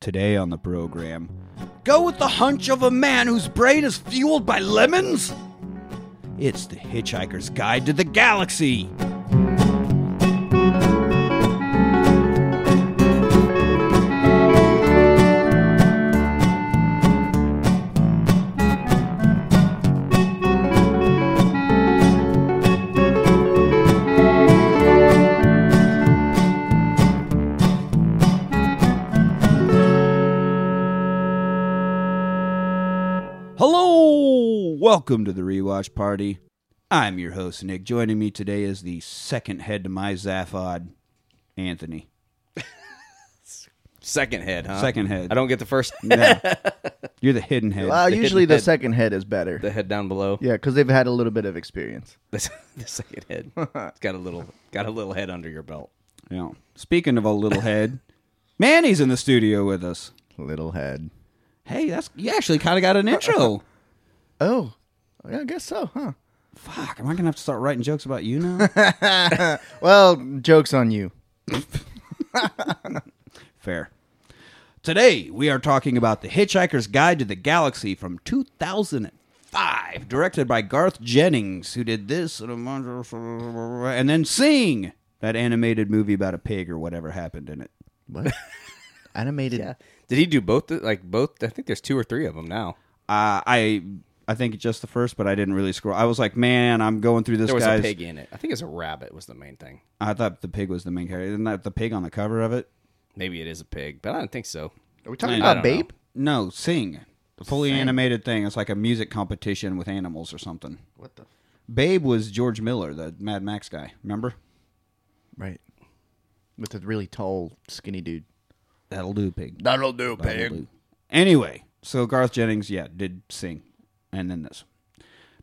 Today on the program, go with the hunch of a man whose brain is fueled by lemons? It's the Hitchhiker's Guide to the Galaxy. Welcome to the Rewatch Party. I'm your host, Nick. Joining me today is the second head to my Zaphod, Anthony. Second head, huh? Second head. I don't get the first. No. You're the hidden head. The usually hidden the head. second head is better. the head down below. yeah, because they've had a little bit of experience. The, the second head. It's got a little, got a little head under your belt. Yeah. Speaking of a little head, Manny's in the studio with us. Little head. Hey, that's you actually kind of got an intro. Oh, yeah, I guess so, huh? Fuck, am I gonna have to start writing jokes about you now? Well, joke's on you. Fair. Today we are talking about The Hitchhiker's Guide to the Galaxy from 2005, directed by Garth Jennings, who did this and a bunch of- and then Sing, that animated movie about a pig or whatever happened in it. What? Animated. Yeah. Did he do both? the- Like both? I think there's two or three of them now. Uh, I I think just the first, but I didn't really scroll. I was like, man, I'm going through this There was guy's. a pig in it. I think it's a rabbit was the main thing. I thought the pig was the main character. Isn't that the pig on the cover of it? Maybe it is a pig, but I don't think so. Are we talking I about don't know. Babe? No, Sing. The fully animated thing. It's like a music competition with animals or something. What the? Babe was George Miller, the Mad Max guy. Remember? Right. With a really tall, skinny dude. That'll do, pig. That'll do, That'll do. Anyway, so Garth Jennings, yeah, did Sing, and then this,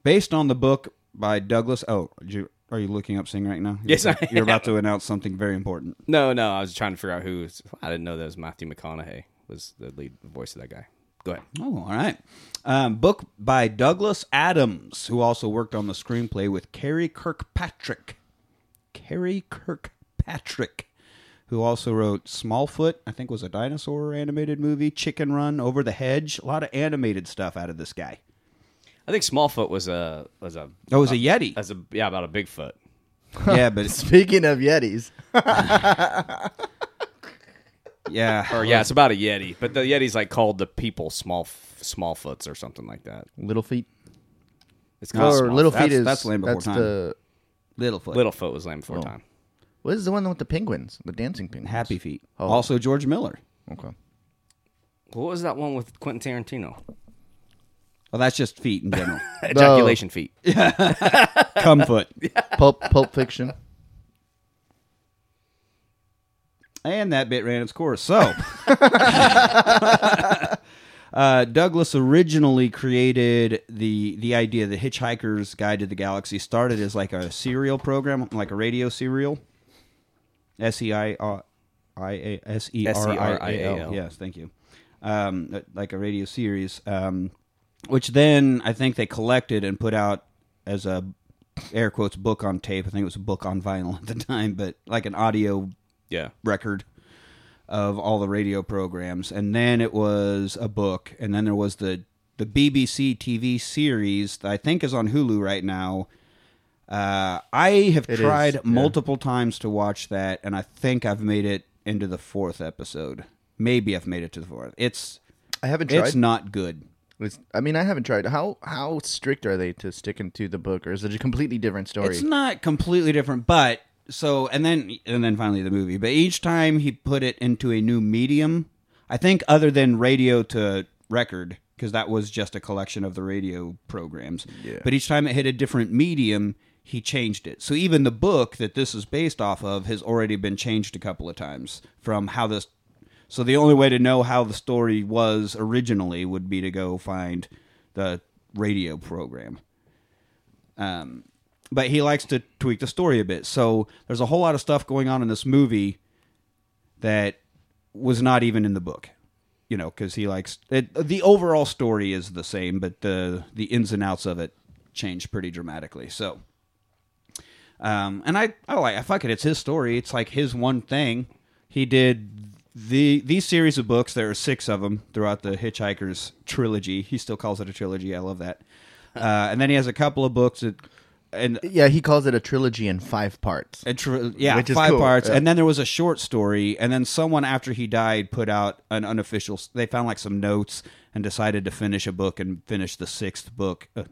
based on the book by Douglas. Oh, you, are you looking up Sing right now? Yes, I You're about to announce something very important. No, no. I was trying to figure out who. Was, I didn't know that was Matthew McConaughey was the lead voice of that guy. Go ahead. Oh, all right. Um, book by Douglas Adams, who also worked on the screenplay with Karey Kirkpatrick. Karey Kirkpatrick, who also wrote Smallfoot, I think was a dinosaur animated movie, Chicken Run, Over the Hedge. A lot of animated stuff out of this guy. I think Smallfoot was a was a Oh, it was a Yeti. as a yeah about a Bigfoot. yeah, but Speaking of Yetis, yeah. Or yeah, it's about a Yeti, but the Yeti's like called the people small Smallfoots or something like that. Little Feet. It's called or Small- Little That's- Feet is that's Land Before that's Time. the Littlefoot. Littlefoot was Land Before Oh. Time. what is the one with the penguins, the dancing penguins? Happy Feet. Oh. Also George Miller. Okay. What was that one with Quentin Tarantino? Well, that's just feet in general. Ejaculation feet. Come foot. Pulp Pulp Fiction. And that bit ran its course. So, uh, Douglas originally created the the idea. The Hitchhiker's Guide to the Galaxy started as like a serial program, like a radio serial. S e i r i a s e r i a S-E-R-I-A-L. l. Yes, thank you. Um, like a radio series, um, which then I think they collected and put out as a air quotes book on tape. I think it was a book on vinyl at the time, but like an audio Yeah. record of all the radio programs, and then it was a book, and then there was the the BBC TV series that I think is on Hulu right now. Uh, I have It is, tried yeah. multiple times to watch that, and I think I've made it into the fourth episode. Maybe I've made it to the fourth. It's I haven't tried. it's not good. It's- I mean, I haven't tried. How how strict are they to sticking to the book, or is it a completely different story? It's not completely different, but so and then and then finally the movie. But each time he put it into a new medium, I think other than radio to record, because that was just a collection of the radio programs. Yeah. But each time it hit a different medium, he changed it. So even the book that this is based off of has already been changed a couple of times from how this. So the only way to know how the story was originally would be to go find the radio program. Um, but he likes to tweak the story a bit. So there's a whole lot of stuff going on in this movie that was not even in the book. You know, because he likes it, the overall story is the same, but the the ins and outs of it change pretty dramatically. So, um, and I I like I fuck it. It's his story. It's like his one thing. He did the these series of books, there are six of them throughout the Hitchhiker's trilogy. He still calls it a trilogy. I love that. Uh, and then he has a couple of books that, and Yeah, he calls it a trilogy in five parts. a tri- yeah, Which is five cool, parts. yeah. And then there was a short story, and then someone after he died put out an unofficial. They found like some notes and decided to finish a book and finish the sixth book. Uh,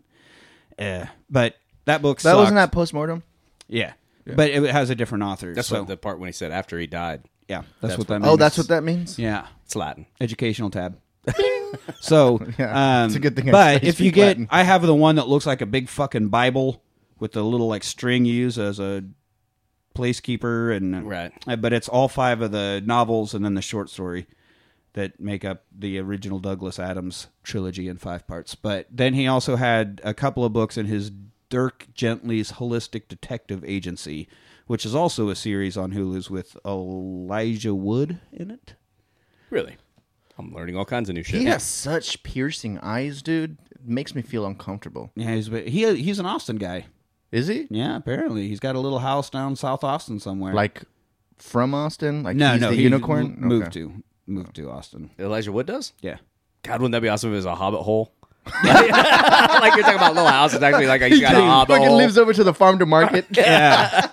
eh. but that book That sucked. wasn't that postmortem. Yeah. But it has a different author. That's so what the part when he said after he died. Yeah, that's, that's what what- that means. Oh, that's what that means. Yeah, It's Latin. educational tab. so, Yeah, um, it's a good thing I- But I if you speak get, Latin. I have the one that looks like a big fucking Bible with the little like string you use as a placekeeper, and Right. uh, But it's all five of the novels and then the short story that make up the original Douglas Adams trilogy in five parts. But then he also had a couple of books in his Dirk Gently's Holistic Detective Agency, which is also a series on Hulu's with Elijah Wood in it. Really? I'm learning all kinds of new shit. He has such piercing eyes, dude. It makes me feel uncomfortable. Yeah, he's he he's an Austin guy. Is he Yeah, apparently he's got a little house down South Austin somewhere. like from Austin? Like no, he's no, the he unicorn. m- moved Okay. to moved to Austin. Elijah Wood does? Yeah, God, wouldn't that be awesome if it was a hobbit hole? like you're talking about a little house. It's actually like a, you got a hobbit Fucking hole. lives over to the farm to market. yeah.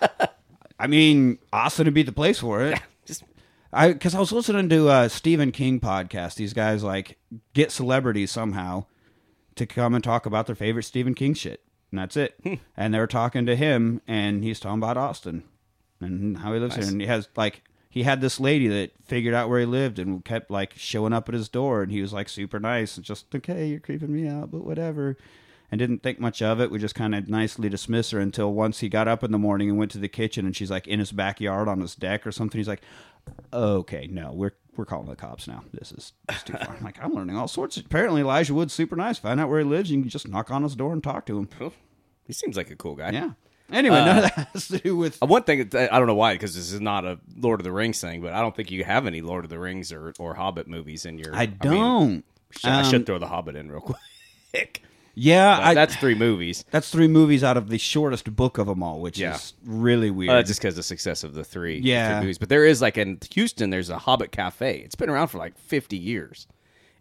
I mean, Austin would be the place for it. Just- I because I was listening to a Stephen King podcast. These guys like get celebrities somehow to come and talk about their favorite Stephen King shit, and that's it. Hmm. and they're talking to him, and he's talking about Austin and how he lives Nice. here. And he has like he had this lady that figured out where he lived and kept like showing up at his door, and he was like super nice and just okay, you're creeping me out, but whatever. And didn't think much of it. We just kind of nicely dismiss her until once he got up in the morning and went to the kitchen, and she's like in his backyard on his deck or something. He's like, okay, no, we're we're calling the cops now. This is this is too far. I'm like, I'm learning all sorts. Of, apparently, Elijah Wood's super nice. Find out where he lives. And you can just knock on his door and talk to him. He seems like a cool guy. Yeah. Anyway, none of that has to do with. Uh, One thing I don't know why because this is not a Lord of the Rings thing, but I don't think you have any Lord of the Rings or, or Hobbit movies in your. I don't. I Um, should throw the Hobbit in real quick. Yeah, I, that's three movies. that's three movies out of the shortest book of them all, which Yeah. is really weird. Uh, just because of the success of the three, Yeah. movies. But there is like in Houston, there's a Hobbit Cafe. It's been around for like 50 years,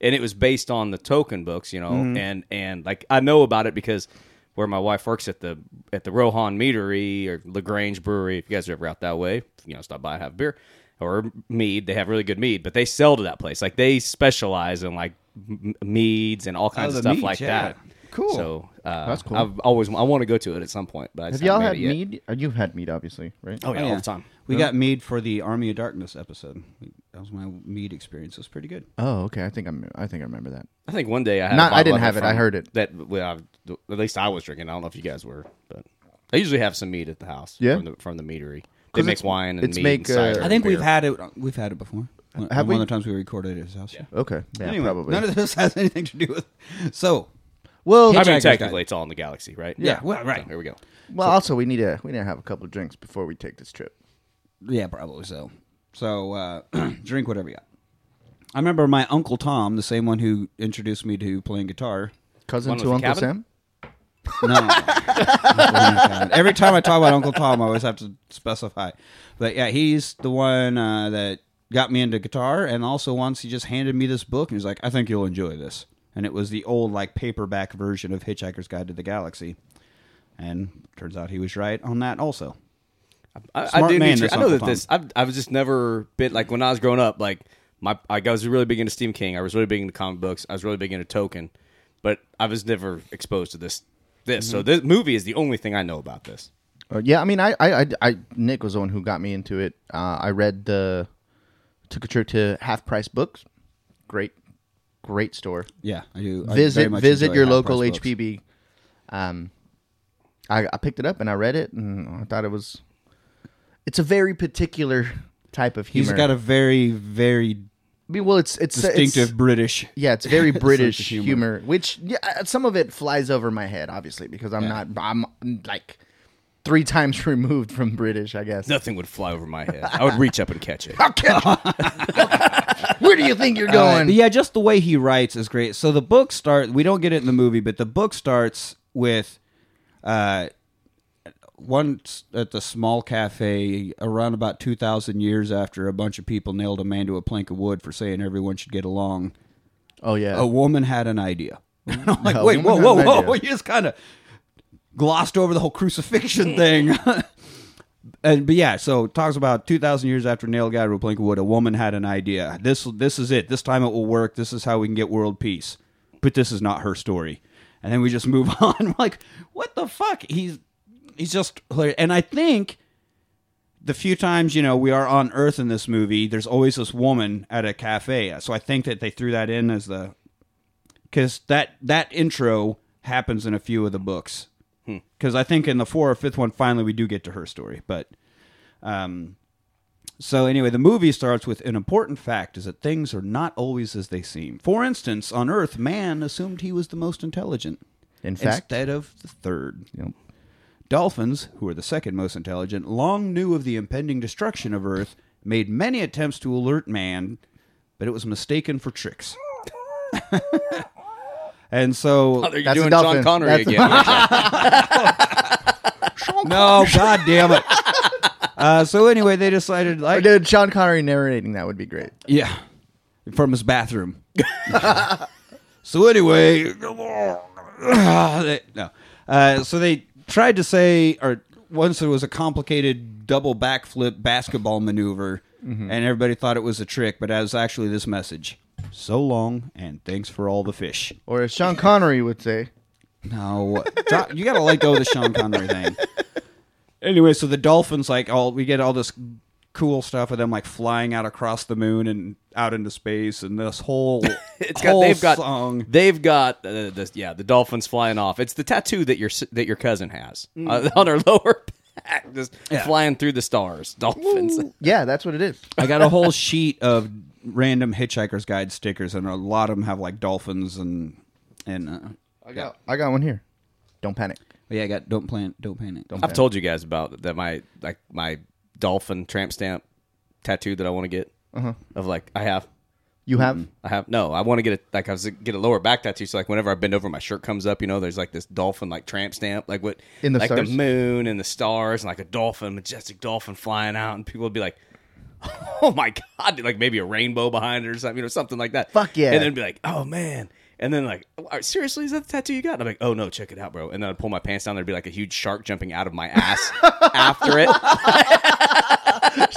and it was based on the Tolkien books, you know. Mm-hmm. And and like I know about it because where my wife works at the at the Rohan Meadery or Lagrange Brewery. If you guys are ever out that way, you know, stop by and have a beer or mead. They have really good mead, but they sell to that place. Like they specialize in like meads and all kinds Oh, of stuff like yeah. that. Cool. So uh, That's cool. I've always I want to go to it at some point, but I Have just y'all had made yet. mead? Uh, You've had mead, obviously, right? Oh yeah, all the time. We got mead for the Army of Darkness episode. That was my mead experience. It was pretty good. Oh, okay. I think I'm. I think I remember that. I think one day I had. Not- a I bottle didn't of have it. I from- heard it. That well, I- at least I was drinking. I don't know if you guys were, but I usually have some mead at the house. Yeah? from the, from the meadery. They 'Cause make it's- wine and it's mead make, and uh, cider I think and we've beer. had it. We've had it before. One Have one we? of the times we recorded at his house. Yeah. Okay. Yeah, anyway, probably. none of this has anything to do with. So, well, I mean, Hitchhiker's technically, Guide. it's all in the galaxy, right? Yeah, well, right. So, here we go. well. Also, we need to. We need to have a couple of drinks before we take this trip. yeah, probably so. So, uh, drink whatever you got. I remember my uncle Tom, the same one who introduced me to playing guitar. Cousin One to with the Uncle cabin? Sam. No. Every time I talk about Uncle Tom, I always have to specify. But yeah, he's the one uh, that got me into guitar, and also once he just handed me this book and he's like, "I think you'll enjoy this." And it was the old like paperback version of Hitchhiker's Guide to the Galaxy, and turns out he was right on that also. I, I Smart do man, to, this I know Uncle that this. I've, I was just never been like when I was growing up. Like my, I was really big into Stephen King. I was really big into comic books. I was really big into Tolkien, but I was never exposed to this. This Mm-hmm. so this movie is the only thing I know about this. Uh, yeah, I mean, I, I, I, I, Nick was the one who got me into it. Uh, I read the, took a trip to Half Price Books. Great, great store. Yeah, I do. I very visit much visit enjoy your Half local Price books. HPB. Um, I, I picked it up and I read it and I thought it was. It's a very particular type of humor. He's got a very, very I mean, well, it's it's distinctive It's, British. yeah, it's very British of humor. humor. which yeah, uh, some of it flies over my head, obviously, because I'm not. I'm like three times removed from British, I guess. Nothing would fly over my head. I would reach up and catch it. Where do you think you're Uh, going? yeah, just the way he writes is great. So the book starts. We don't get it in the movie, but the book starts with, uh, once at the small cafe around about 2,000 years after a bunch of people nailed a man to a plank of wood for saying everyone should get along, Oh yeah. a woman had an idea. I'm like, A wait, whoa, whoa, whoa. idea. You just kind of glossed over the whole crucifixion thing. And But yeah, so talks about 2,000 years after nail a guy to a woman had an idea. This, this is it. This time it will work. This is how we can get world peace. But this is not her story. And then we just move on. We're like, what the fuck? He's he's just hilarious. And I think the few times you know we are on Earth in this movie, there's always this woman at a cafe. So I think that they threw that in as the because that that intro happens in a few of the books. Because I think in the fourth or fifth one, finally we do get to her story. But um, so anyway, the movie starts with an important fact: is that things are not always as they seem. For instance, on Earth, man assumed he was the most intelligent In fact, instead of the third. Yep. Dolphins, who are the second most intelligent, long knew of the impending destruction of Earth, made many attempts to alert man, but it was mistaken for tricks. and so, Oh, you're That's doing dolphin. Sean Connery That's- again. no, god damn it. Uh, so anyway, they decided Or like dude, Sean Connery narrating that would be great. yeah, from his bathroom. so anyway, no. Uh, so they tried to say, or once there was a complicated double backflip basketball maneuver, and everybody thought it was a trick, but it was actually this message: "So long, and thanks for all the fish." Or as Sean Connery would say, No, drop, you got to let go of the Sean Connery thing. Anyway, so the dolphins like all we get all this cool stuff of them like flying out across the moon and out into space, and this whole It's got whole they've got song. they've got uh, the, yeah the dolphins flying off. It's the tattoo that your that your cousin has uh, on her lower back, just Yeah. flying through the stars. Dolphins. yeah, that's what it is. I got a whole sheet of random Hitchhiker's Guide stickers, and a lot of them have like dolphins and and uh, I got, I got one here. Don't panic. yeah, I got don't plan, don't panic. Don't I've told you guys about that my like my dolphin tramp stamp tattoo that I want to get Uh-huh. of like I have You have? I have no. I want to get a like I was get a lower back tattoo. So like whenever I bend over, my shirt comes up. You know, there's like this dolphin like tramp stamp, like what In the like stars? the moon and the stars, and like a dolphin, majestic dolphin flying out, and people would be like, "Oh my god!" Like maybe a rainbow behind it or something, you know, something like that. Fuck yeah. And then be like, "Oh man." And then like, "Oh, seriously, is that the tattoo you got? And I'm like, oh no, check it out, bro. And then I'd pull my pants down. There'd be like a huge shark jumping out of my ass after it.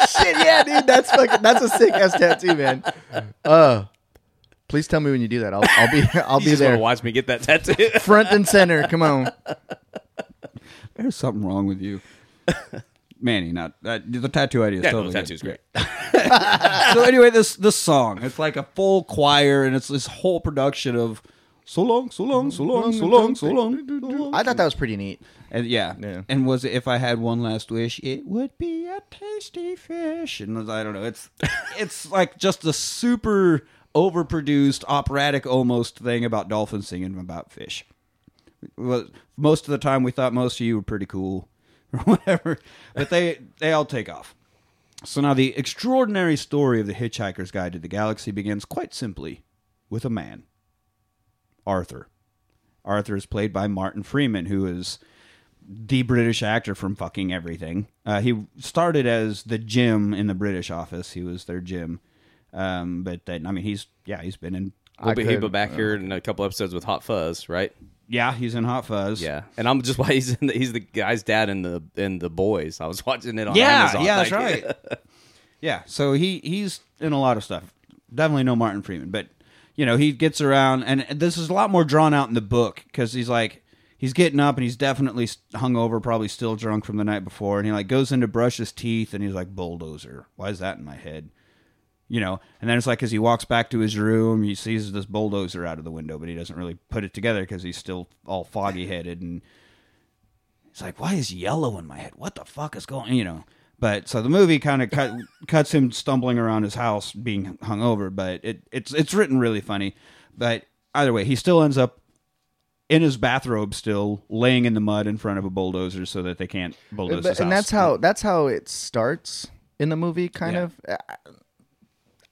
Shit, yeah, dude. That's fucking. That's a sick ass tattoo, man. Uh, please tell me when you do that. I'll, I'll be. I'll You be just there, watch me get that tattoo. front and center. Come on. There's something wrong with you, Manny. Not uh, the tattoo idea. Is yeah, totally no, good. tattoo's great. so anyway, this this song, it's like a full choir, and it's this whole production of so long, so long, so long, so long, so long. so long. I thought that was pretty neat. And yeah. Yeah. and was it if I had one last wish, it would be a tasty fish. And I don't know, it's it's like just a super overproduced operatic almost thing about dolphins singing about fish. Well, most of the time we thought most of you were pretty cool or whatever, but they they all take off. So now the extraordinary story of the Hitchhiker's Guide to the Galaxy begins quite simply with a man, Arthur. Arthur is played by Martin Freeman, who is the British actor from fucking everything. Uh, he started as the Jim in the British office. He was their Jim. Um, but then, I mean, he's, yeah, he's been in, We'll be, could, he'll be back here in a couple episodes with Hot Fuzz, right? Yeah, he's in Hot Fuzz. Yeah, and I'm just why he's in the, he's the guy's dad in the in the boys. I was watching it on Yeah, Amazon. yeah, that's right. yeah, so he he's in a lot of stuff. Definitely no Martin Freeman, but you know he gets around, and this is a lot more drawn out in the book because he's like he's getting up and he's definitely hungover, probably still drunk from the night before, and he like goes in to brush his teeth, and he's like bulldozer. Why is that in my head? You know, and then it's like as he walks back to his room, he sees this bulldozer out of the window, but he doesn't really put it together because he's still all foggy headed and it's like, why is yellow in my head? What the fuck is going? You know. But so the movie kind of cut, cuts him stumbling around his house, being hungover. But it, it's it's written really funny. But either way, he still ends up in his bathrobe, still laying in the mud in front of a bulldozer, so that they can't bulldoze But- his and house. that's how that's how it starts in the movie. Kind Yeah. of.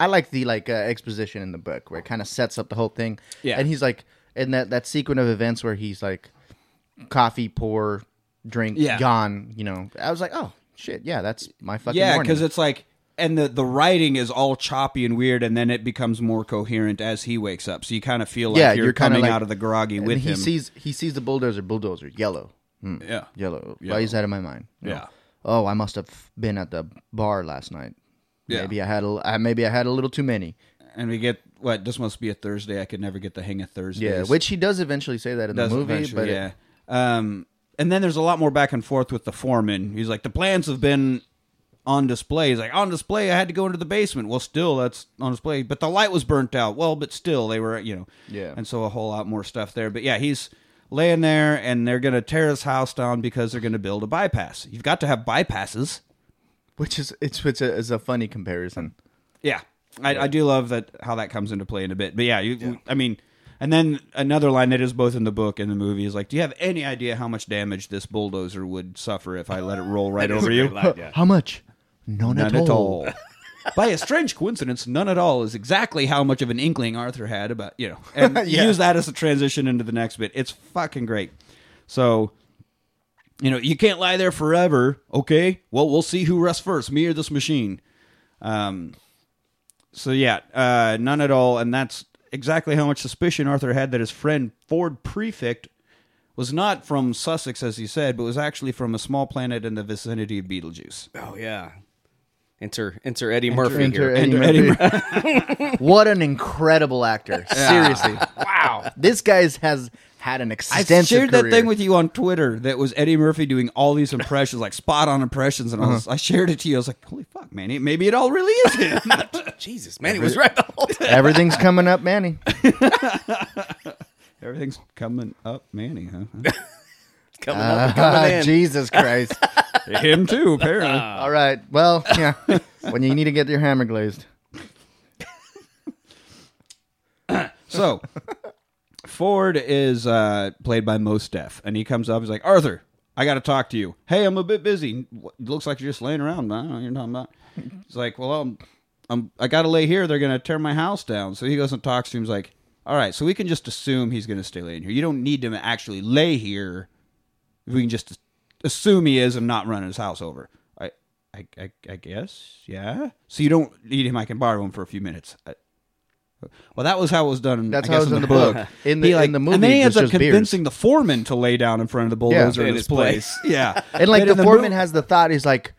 I- like the like uh, exposition in the book where it kind of sets up the whole thing. Yeah. and he's like in that that sequence of events where he's like coffee pour drink, Yeah. gone. You know, I was like, oh shit, yeah, that's my fucking yeah, because it's like, and the the writing is all choppy and weird, and then it becomes more coherent as he wakes up. So you kind of feel like yeah, you're, you're coming like, out of the groggy and with he him. sees he sees the bulldozer, bulldozer, yellow, Hmm, yeah, yellow. Yeah. Why is that in my mind? Know, Yeah. Oh, I must have been at the bar last night. Yeah. Maybe I had a I- maybe I had a little too many. and we get what this must be a Thursday. I could never get the hang of Thursdays. Yeah, which he does eventually say that in the movie, but it- yeah. um, and then there's a lot more back and forth with the foreman. He's like, the plans have been on display. He's like, on display. I had to go into the basement. Well, still, that's on display. But the light was burnt out. Well, but still, they were, you know. Yeah. And so a whole lot more stuff there. But yeah, he's laying there, and they're gonna tear his house down because they're gonna build a bypass. You've got to have bypasses. Which is it's it's a, it's a funny comparison. Yeah, I, I do love that how that comes into play in a bit. But yeah, you, I mean, and then another line that is both in the book and the movie is like, "Do you have any idea how much damage this bulldozer would suffer if I let it roll right over you?" How much? None, None at at all. all. By a strange coincidence, none at all is exactly how much of an inkling Arthur had about you know, and Yeah. use that as a transition into the next bit. It's fucking great. So, you know, you can't lie there forever. Okay, well, we'll see who rests first, me or this machine. Um, so yeah, uh, none at all, and that's exactly how much suspicion Arthur had that his friend Ford Prefect was not from Sussex, as he said, but was actually from a small planet in the vicinity of Betelgeuse. Oh yeah. Enter enter Eddie Murphy enter here. Eddie Eddie Murphy. what an incredible actor! Seriously, wow. This guy's has had an extensive. I extensive. shared that thing with you on Twitter that was Eddie Murphy doing all these impressions, like spot on impressions, and I, was, I shared it to you. I was like, "Holy fuck, man! it- Maybe it all really is him." Jesus, man, he was right the whole time. Everything's coming up, Manny. Everything's coming up, Manny, huh? Coming up and coming Ah, in. Jesus Christ! him too, apparently. All right, well, yeah. when you need to get your hammer glazed, So, Ford is uh, played by Mos Def, and he comes up. He's like, "Arthur, I got to talk to you. Hey, I'm a bit busy. Looks like you're just laying around. Man. I don't know what you're talking about." He's like, "Well, I'm, I'm I got to lay here. They're gonna tear my house down." So he goes and talks to him. He's like, "All right, so we can just assume he's gonna stay laying here. You don't need him to actually lay here. We can just assume he is and not run his house over." I, I, I, I guess, yeah. So you don't need him. I can borrow him for a few minutes. I, well, that was how it was done. That's I how guess, it was in the book. In the- He, like- in the movie, and then he ends up just beers. convincing the foreman to lay down in front of the bulldozer Yeah. in In his his place. yeah, and like But the foreman mo- has the thought, he's like,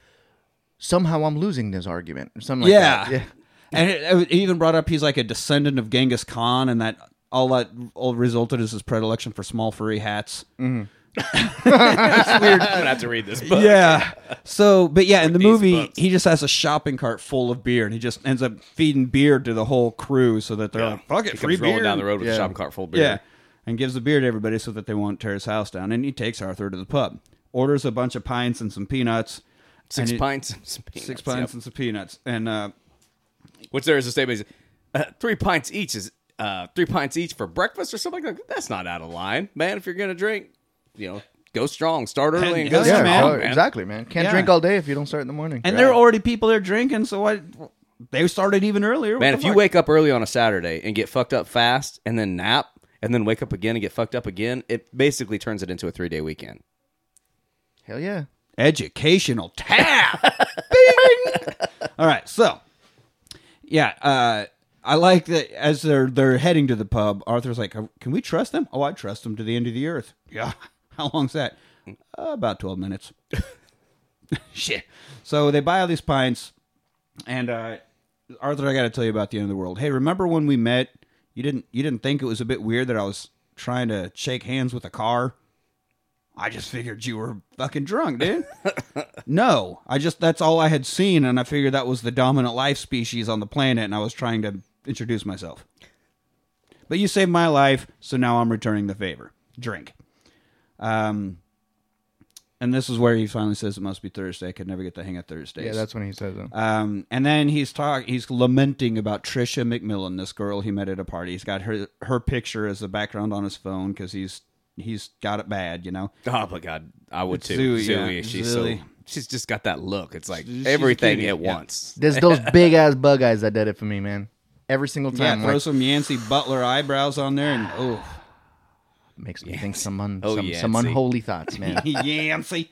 somehow I'm losing this argument, or something like yeah. that. Yeah. and it, it even brought up he's like a descendant of Genghis Khan, and that all that all resulted is his predilection for small furry hats. Mm-hmm. I'm gonna have to read this book. Yeah. So, but yeah, in the movie, books. he just has a shopping cart full of beer, and he just ends up feeding beer to the whole crew, so that they're Yeah. like, "Fuck it, He free comes rolling beer." down the road with Yeah. a shopping cart full of beer. Yeah. And gives the beer to everybody so that they won't tear his house down. And he takes Arthur to the pub, orders a bunch of pints and some peanuts. Six he- pints, and some peanuts, Six pints yep. and some peanuts. And uh, Which there is a statement: is, uh, three pints each is uh, three pints each for breakfast or something like that. That's not out of line, man. If you're gonna drink, you know, go strong, start early, and go Yeah, Yeah, strong, man. man. exactly, man. Can't Yeah. drink all day if you don't start in the morning. and there are already people there drinking, so I, they started even earlier. Man, the if you wake up early on a Saturday and get fucked up fast, and then nap, and then wake up again and get fucked up again, it basically turns it into a three day weekend. Hell yeah. educational tap. Bing! All right, so yeah, uh, I like that as they're they're heading to the pub. Arthur's like, "Can we trust them? Oh, I trust them to the end of the earth. Yeah, how long's that? Uh, about twelve minutes. Shit. So they buy all these pints, and uh, Arthur, I got to tell you about the end of the world. Hey, remember when we met? You didn't you didn't think it was a bit weird that I was trying to shake hands with a car? I just figured you were fucking drunk, dude. no, I just that's all I had seen, and I figured that was the dominant life species on the planet, and I was trying to introduce myself. But you saved my life, so now I'm returning the favor. Drink. Um, and this is where he finally says it must be Thursday. I could never get the hang of Thursdays. Yeah, that's when he says it. Um, and then he's talk he's lamenting about Tricia McMillan, this girl he met at a party. He's got her her picture as the background on his phone because he's he's got it bad, you know. Oh my god, I would It's too. Zooey, yeah. Zooey, she's so she's just got that look. It's like She's everything cutie, at yeah. once. There's those big ass bug eyes that did it for me, man. Every single Yeah, time. throw like, some Yancey Butler eyebrows on there, and oh, makes me think some un, Oh, some, some unholy thoughts, man. Yancey.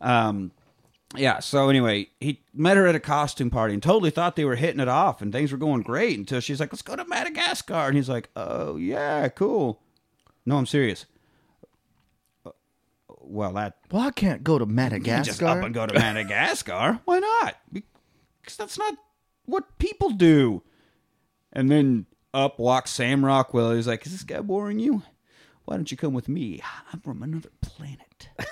Um, yeah. So anyway, he met her at a costume party and totally thought they were hitting it off and things were going great until she's like, "Let's go to Madagascar," and he's like, "Oh yeah, cool." No, I'm serious. Uh, Well, that well, I can't go to Madagascar. just up and go to Madagascar. Why not? Because that's not what people do. And then up walks Sam Rockwell. He's like, "Is this guy boring you? Why don't you come with me? I'm from another planet."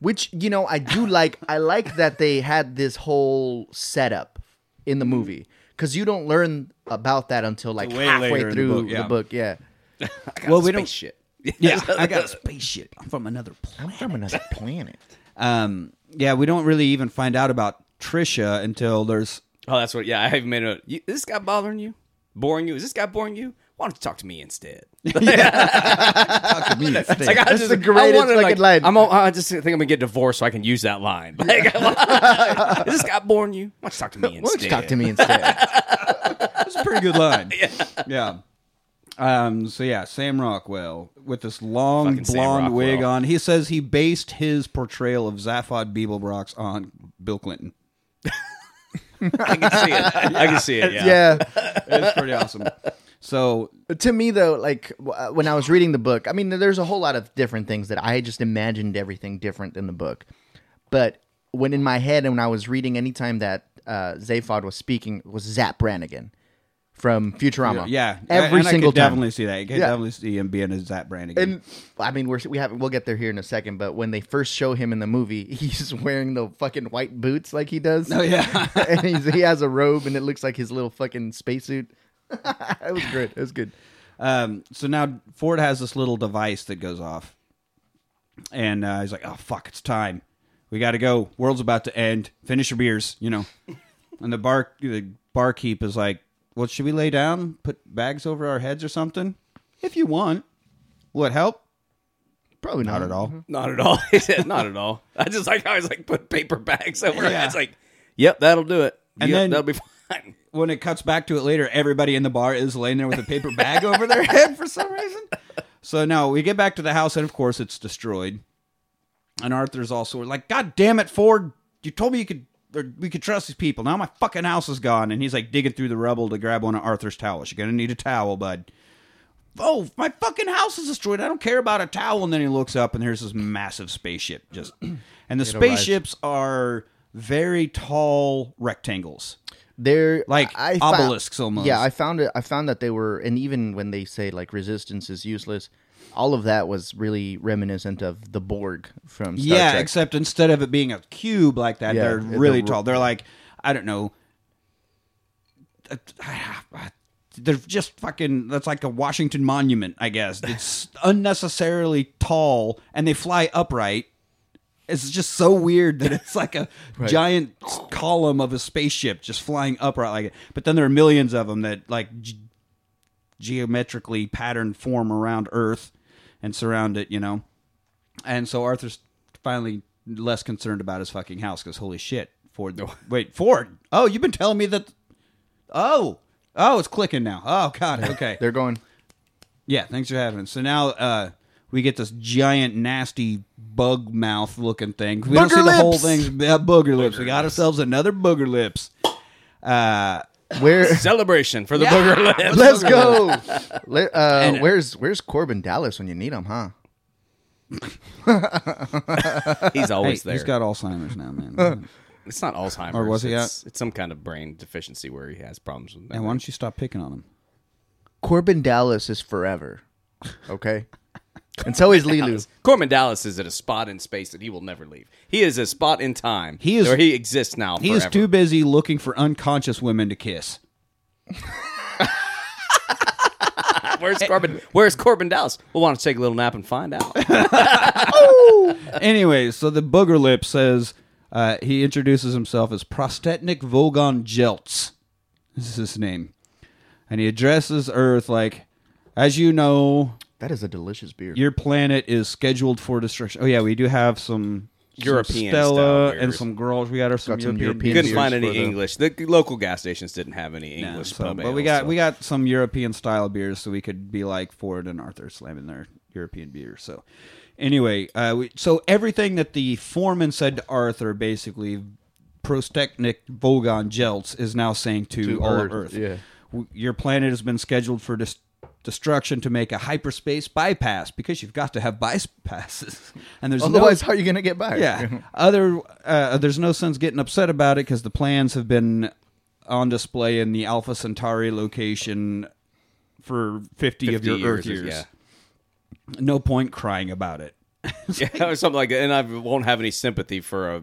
Which you know, I do like. I like that they had this whole setup in the movie because you don't learn about that until like Way halfway later in the through book, yeah. the book. Yeah, well, we don't. shit. Yeah, I got a spaceship. I'm from another planet. I'm from another planet. Um, yeah, we don't really even find out about Tricia until there's. Oh, that's what. Yeah, I have made a. You, is this guy bothering you? Boring you? Is this guy boring you? Why don't you talk to me instead? Talk to me instead. Like, I That's just, the greatest I wanted, fucking like, line. I'm. all- I just think I'm gonna get divorced so I can use that line. Like, is this guy boring you? Why don't you talk to me Why instead? don't you talk to me instead? That's a pretty good line. yeah. Yeah. Um, so yeah, Sam Rockwell with this long Fucking Sam blonde wig on. He says he based his portrayal of Zaphod Beeblebrox on Bill Clinton. I can see it. I can see it. Yeah. yeah. It's pretty awesome. So to me though like uh, when i was reading the book i mean there's a whole lot of different things that i just imagined everything different in the book but when in my head and when i was reading anytime that uh zaphod was speaking was zap brannigan from futurama yeah, every and single I could time definitely see that. You could Yeah. definitely see him being a Zap Brannigan. and I mean, we're we have we'll get there here in a second. But when they first show him in the movie, he's wearing the fucking white boots like he does. oh yeah, and he's, he has a robe, and it looks like his little fucking spacesuit. it was great. It was good. Um, so now Ford has this little device that goes off, and uh, he's like, "Oh fuck, it's time. We got to go. World's about to end. Finish your beers, you know." and the bar the barkeep is like, "Well, should we lay down, put bags over our heads or something? If you want, what help? Probably Not at all. Not at all. He said, not at all. I just like I was like put paper bags over. Yeah. it. It's like, yep, that'll do it. And Yep, then- that'll be fine. When it cuts back to it later, everybody in the bar is laying there with a paper bag over their head for some reason. So now we get back to the house, and of course it's destroyed. And Arthur's also like, "God damn it, Ford! You told me you could, or we could trust these people. Now my fucking house is gone." And he's like digging through the rubble to grab one of Arthur's towels. You're gonna need a towel, bud. Oh, my fucking house is destroyed. I don't care about a towel. And then he looks up, and there's this massive spaceship. Just, and the spaceships are very tall rectangles. They're Like I found- obelisks almost. Yeah, I found it. I found that they were, and even when they say like resistance is useless, all of that was really reminiscent of the Borg from Star yeah, Trek. except instead of it being a cube like that, Yeah, they're they're really tall. They're like I don't know. They're just fucking. That's like a Washington Monument, I guess. It's unnecessarily tall, and they fly upright. It's just so weird that it's like a giant column of a spaceship just flying upright like it. But then there are millions of them that like ge- geometrically patterned form around Earth and surround it. You know. And so Arthur's finally less concerned about his fucking house because holy shit, Ford. Wait, Ford. Oh, you've been telling me that. Oh, oh, it's clicking now. Oh God. Okay. They're going. yeah. Thanks for having. Us. So now uh, we get this giant, nasty bug mouth looking thing. We don't Booger see the whole lips! thing. Yeah, booger lips. We got ourselves another booger lips. Uh, Where? Celebration for the Yeah. booger lips. Let's go. Let- uh, And- where's Where's Korben Dallas when you need him? Huh? He's hey, always there. he's got Alzheimer's now, man. it's not Alzheimer's. Or was he it's, it's some kind of brain deficiency where he has problems with and why don't you stop picking on him? Korben Dallas is forever. Okay. and so is Leeloo. Dallas. Korben Dallas is at a spot in space that he will never leave. He is a spot in time. He is- where he exists now. He is forever. too busy looking for unconscious women to kiss. Where's Korben? Where's Korben Dallas? We'll want to take a little nap and find out. anyway, so the booger lip says uh, he introduces himself as Prostetnic Vogon Jeltz. This is his name. And he addresses Earth like, as you know, That is a delicious beer. your planet is scheduled for destruction. Oh, yeah, we do have some. some European Stella style and some girls. We got our some Got some European. European beers. Couldn't find any for the- English. The local gas stations didn't have any English So, pub but we ales, got so- we got some European style beers, so we could be like Ford and Arthur slamming their European beer. So, anyway, uh, we, so everything that the foreman said to Arthur, basically, Prostetnic Vogon Jeltz is now saying to, To all Earth, of Earth, yeah. "W- your planet has been scheduled for dis- destruction to make a hyperspace bypass because you've got to have bypasses, and there's Otherwise, no how are you going to get by? yeah. Other, uh, there's no sense getting upset about it because the plans have been on display in the Alpha Centauri location for 50, of 50 your Earth years, years. yeah. No point crying about it. yeah, or something like that. And I won't have any sympathy for a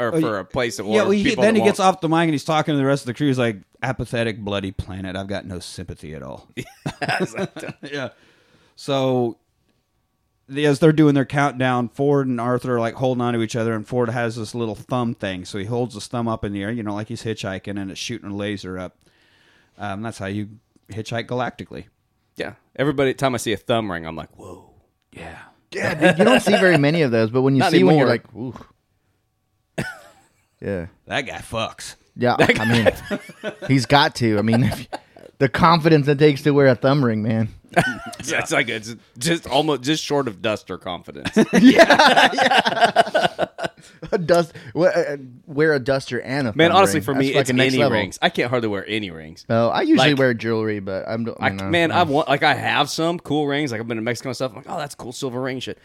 or for a place of yeah, or well, he, then he gets won't- off the mic and he's talking to the rest of the crew. He's like, apathetic, bloody planet. I've got no sympathy at all. yeah. So as they're doing their countdown, Ford and Arthur are like holding on to each other, and Ford has this little thumb thing. So he holds his thumb up in the air, you know, like he's hitchhiking, and it's shooting a laser up. Um, that's how you hitchhike galactically. Yeah, everybody. Time I see a thumb ring, I'm like, whoa. Yeah. Yeah, dude, you don't see very many of those, but when you Not see one, you're like, ooh. Yeah. That guy fucks. Yeah, I mean, he's got to. I mean, if, the confidence it takes to wear a thumb ring, man. It's, it's like it's just almost just short of duster confidence. yeah, yeah. A dust, wear, uh, wear a duster and a Man, honestly, ring. for That's me, it's any rings. I can't hardly wear any rings. No, I usually Like- wear jewelry, but I'm. I, you know, man. I want like I have some cool rings. Like I've been to Mexico and stuff. I'm like, oh, that's cool silver ring shit.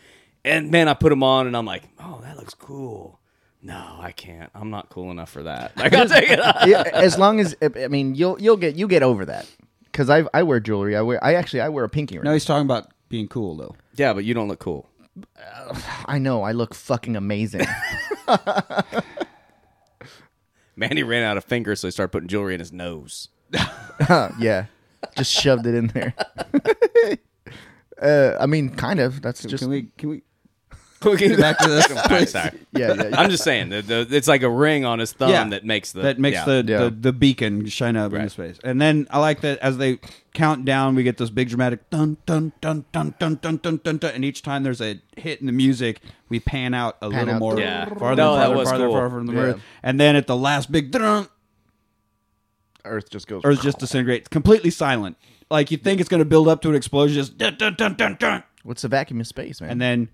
And man, I put them on, and I'm like, oh, that looks cool. No, I can't. I'm not cool enough for that. Like I'll take it. off. As long as I mean, you'll you'll get you get over that because I I wear jewelry. I wear I actually I wear a pinky ring. No, he's talking about being cool though. yeah, but you don't look cool. I know I look fucking amazing. Manny ran out of fingers, so he started putting jewelry in his nose. yeah, just shoved it in there. uh, I mean, kind of. That's just can we? Can we? Get back to this? Sorry, sorry. yeah, yeah. yeah. I'm just saying the, the, it's like a ring on his thumb Yeah. that makes the that makes yeah. the, Yeah. the the beacon shine up in Right. his face. And then I like that as they count down, we get this big dramatic dun dun dun dun dun dun dun dun, dun and each time there's a hit in the music, we pan out a Pan little out. more, Yeah. farther, No, that farther, was farther, cool. farther from the Yeah. earth. And then at the last big dun, Earth just goes. Earth just disintegrates, completely silent. Like you think it's going to build up to an explosion, just dun dun dun dun dun, What's the vacuum of space, man? and then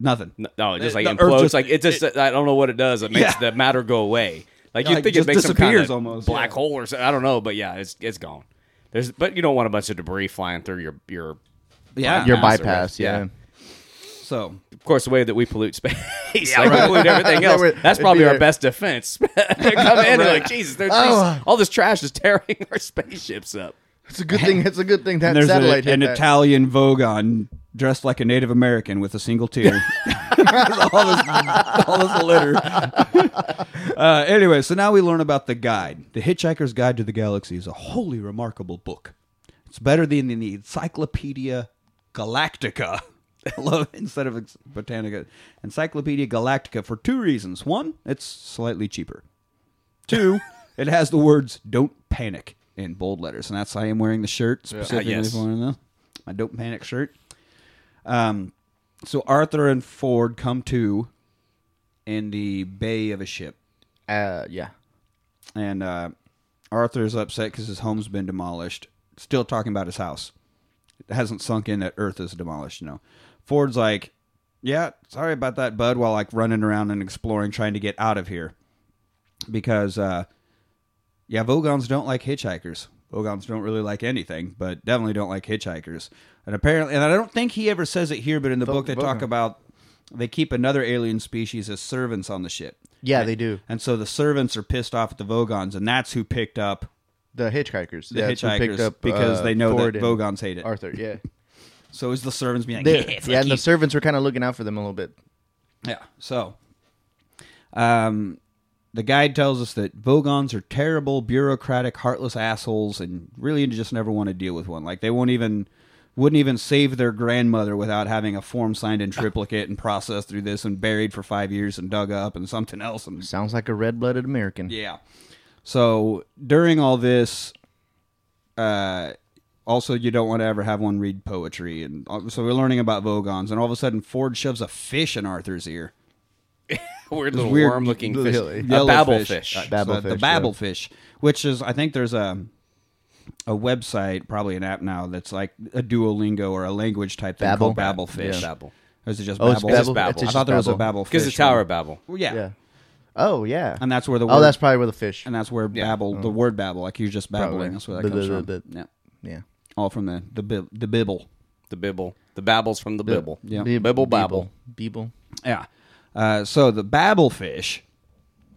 nothing. No, no, it just like the implodes. just- like it just I don't know what it does. It makes Yeah. the matter go away. Like you Like, think just it makes some kind of almost, black yeah. hole or something. I don't know, but yeah, it's it's gone. There's but you don't want a bunch of debris flying through your your Yeah. Your bypass or bypass, whatever. yeah. So Of course, the way that we pollute space, like we pollute everything else, It'd that's be probably our a- best defense. Come in and like Jesus, Oh. these- all this trash is tearing our spaceships up. It's a good thing. It's a good thing that and there's a- satellite hit an that. Italian Vogon dressed like a Native American with a single tear. all this, all this litter. uh, anyway, so now we learn about the guide. The Hitchhiker's Guide to the Galaxy is a wholly remarkable book. It's better than the Encyclopedia Galactica. Instead of Botanica. Encyclopedia Galactica for two reasons. One, it's slightly cheaper. Two, it has the words "Don't panic" in bold letters, and that's why I'm wearing the shirt specifically yes. for them. My "Don't panic" shirt. Um, so Arthur and Ford come to in the bay of a ship, Uh, yeah. and uh, Arthur's upset because his home's been demolished. Still talking about his house. It hasn't sunk in that Earth is demolished. You know, Ford's like, "Yeah, sorry about that, bud." While like running around and exploring, trying to get out of here, because uh, yeah, Vogons don't like hitchhikers. Vogons don't really like anything, but definitely don't like hitchhikers. And apparently, and I don't think he ever says it here, but in the Vo- book they talk about they keep another alien species as servants on the ship. Yeah, they do. And so the servants are pissed off at the Vogons, and that's who picked up The hitchhikers. the who hitchhikers picked up, because uh, they know Ford that Vogons hate it. Arthur, yeah. So is the servants being like, yeah, yeah, and you." the servants were kind of looking out for them a little bit. Yeah. So, um, the guide tells us that Vogons are terrible, bureaucratic, heartless assholes, and really just never want to deal with one. Like they won't even wouldn't even save their grandmother without having a form signed in triplicate and processed through this and buried for five years and dug up and something else and Sounds like a red-blooded American. yeah. So during all this, uh, also you don't want to ever have one read poetry, and uh, so we're learning about Vogons, and all of a sudden Ford shoves a fish in Arthur's ear. Weird This little weird worm-looking little fish, hill- a Yellow babble fish. fish. Uh, Babble so the fish, babble yeah. fish, which is I think there's a a website, probably an app now that's like a Duolingo or a language type thing called Babel? Babelfish. Yeah. Babel. Or is it just Oh, it's Babel? Babel. Babel. It's I just thought there was a Babel. Because it's the Tower of Babel. Well, yeah. Yeah. Oh yeah. and that's where the oh, that's probably where the fish. and that's where Yeah. Babel, the word Babel, like you're just babbling. Probably. That's where that comes from. yeah, Yeah. all from the the bib, the Bibble. The Bibble. The Babbles from the Bibble. Yeah. Bib- Bibble Babble. Bibble. Yeah. Uh, so the Babelfish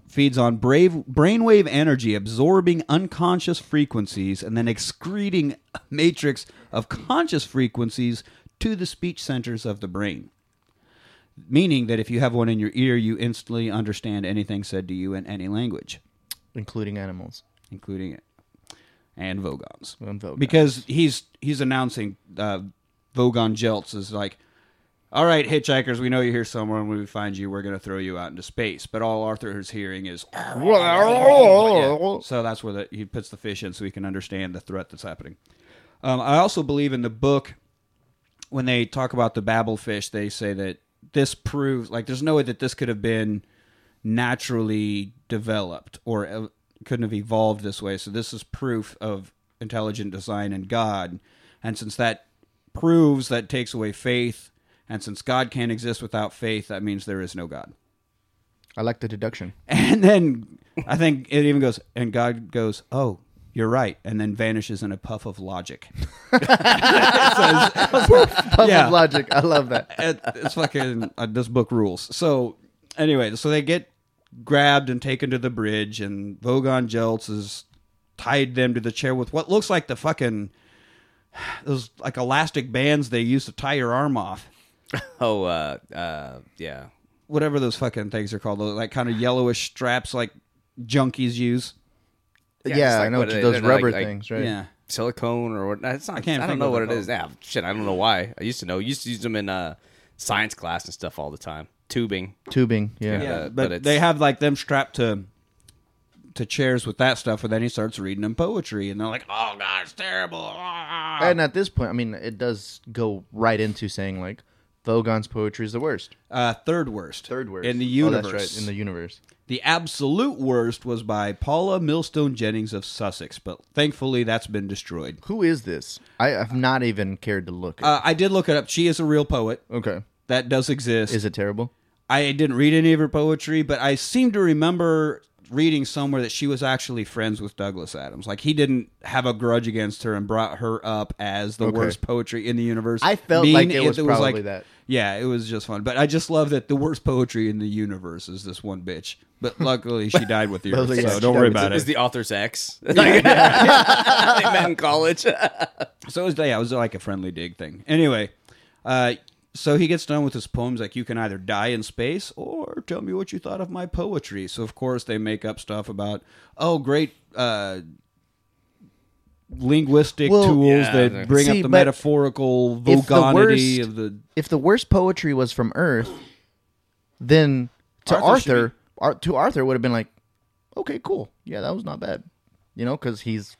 feeds on brave brainwave energy, absorbing unconscious frequencies and then excreting a matrix of conscious frequencies to the speech centers of the brain. Meaning that if you have one in your ear, you instantly understand anything said to you in any language, including animals. including it and Vogons. And Vogons. Because he's he's announcing uh, Vogon Jeltz is like, all right, hitchhikers, we know you're here somewhere, and when we find you, we're going to throw you out into space. But all Arthur is hearing is, so that's where the, he puts the fish in so he can understand the threat that's happening. Um, I also believe in the book when they talk about the Babel fish, they say that this proves like there's no way that this could have been naturally developed or couldn't have evolved this way. So this is proof of intelligent design and God. And since that proves that takes away faith, and since God can't exist without faith, that means there is no God. I like the deduction. And then I think it even goes, and God goes, "Oh, you're right," and then vanishes in a puff of logic. Puff Yeah. of logic. I love that. it, it's fucking uh, this book rules. So anyway, so they get grabbed and taken to the bridge, and Vogon Jeltz has tied them to the chair with what looks like the fucking those like elastic bands they use to tie your arm off. Oh, uh, uh, yeah. Whatever those fucking things are called, those, like kind of yellowish straps, like junkies use. Yeah, Yeah, it's I know what what are those they're rubber like- like- things, right? Yeah, Silicone or what? It's not, I can't I don't know what what they're it is. Yeah, shit, I don't know why. I used to know. I used to use them in uh, science class and stuff all the time. Tubing. Tubing. Yeah. Yeah. yeah, uh, but, but it's- they have like them strapped to to chairs with that stuff, and then he starts reading them poetry, and they're like, "Oh God, it's terrible." Ah. And at this point, I mean, it does go right into saying like, Vogon's poetry is the worst. Uh, third worst. Third worst in the Oh, universe. that's right. In the universe. The absolute worst was by Paula Millstone Jennings of Sussex, but thankfully that's been destroyed. Who is this? I have not even cared to look. Uh, I did look it up. She is a real poet. okay. That does exist. Is it terrible? I didn't read any of her poetry, but I seem to remember reading somewhere that she was actually friends with Douglas Adams. Like he didn't have a grudge against her and brought her up as the Okay. worst poetry in the universe. I felt Mean like it was probably like- that. Yeah, it was just fun. But I just love that the worst poetry in the universe is this one bitch. But luckily she died with the Well, earth, yeah, so she don't worry about Is it. the author's ex? Like, they met in college. So it was, yeah, it was like a friendly dig thing. Anyway, uh, so he gets done with his poems like you can either die in space or tell me what you thought of my poetry. So of course they make up stuff about oh great uh, linguistic Well, tools Yeah, that bring See, up the metaphorical vulgarity the worst- of the If the worst poetry was from Earth, then to Arthur should Arthur, Ar- to Arthur would have been like, okay, cool, yeah, that was not bad, you know, because he's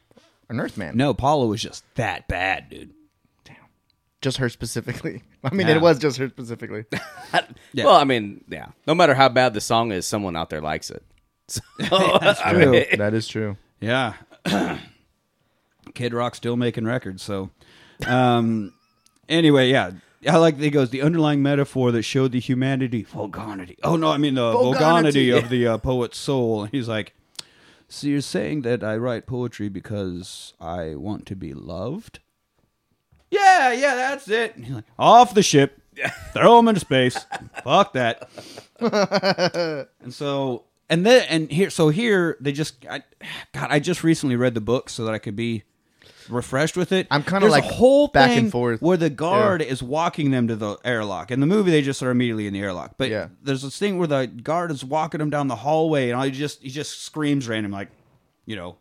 an Earthman. no Paula was just that bad, dude. just her specifically. I mean, Yeah. it was just her specifically. Yeah. Well, I mean, yeah. No matter how bad the song is, someone out there likes it. So, I true. mean, that is true. Yeah. Kid Rock still making records, so um anyway, yeah. I like he goes the underlying metaphor that showed the humanity vulgarity. Oh no, I mean the vulgarity, Vulgarity. of the uh, poet's soul. And he's like, "So you're saying that I write poetry because I want to be loved?" Yeah, yeah, that's it. And he's like, Off the ship. Throw him into space. Fuck that. and so and then and here so here they just I, God I just recently read the book so that I could be refreshed with it. I'm kinda like a whole back thing and forth. where the guard is walking them to the airlock. In the movie, they just are immediately in the airlock. But Yeah. there's this thing where the guard is walking them down the hallway, and all he just he just screams random like, you know,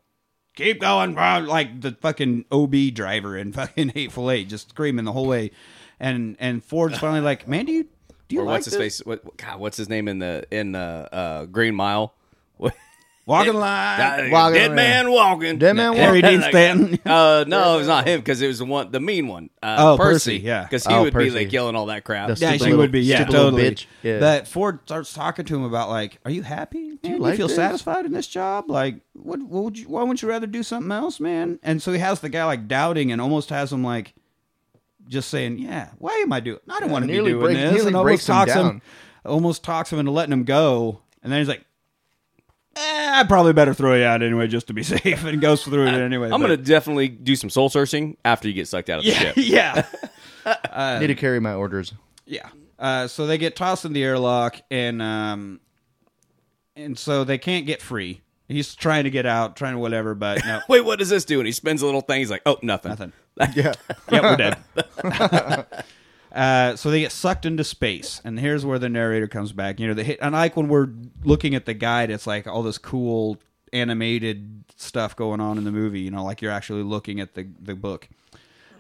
keep going, bro, like the fucking OB driver in fucking Hateful Eight, just screaming the whole way. And and Ford's finally like, man, do you do you or like what's his this? face? What, God, what's his name in the in uh, uh, Green Mile? What- Walking line. Walking Dead around. man walking. Dead man walking. Harry walking. Dean Stanton. Uh, no, it was not him because it was the one, the mean one. Uh, Oh, Percy. Percy, yeah. because he Oh, would be Percy. like yelling all that crap. The Yeah, Stupid she little- would be. Yeah, stupid little totally. bitch. Yeah. But Ford starts talking to him about like, "Are you happy?" Do you, like feel this?" satisfied in this job? Like, what? What would you? Why wouldn't you rather do something else, man?" And so he has the guy like doubting and almost has him like just saying, "Yeah, why am I doing? I don't want to be nearly doing break- this." nearly And breaks almost him talks him, down. almost talks him into letting him go. And then he's like, eh, "I probably better throw you out anyway, just to be safe," and goes through it anyway. I'm But- gonna definitely do some soul searching after you get sucked out of the yeah, ship. yeah. I need to carry my orders. Yeah. Uh, so they get tossed in the airlock, and um, and so they can't get free. He's trying to get out, trying to whatever, but no, Wait, what does this do? And he spins a little thing. He's like, oh, nothing. nothing. Yeah. Yep, we're dead. Uh, so they get sucked into space, and here's where the narrator comes back. You know, they hit, and like when we're looking at the guide, it's like all this cool animated stuff going on in the movie. You know, like you're actually looking at the the book,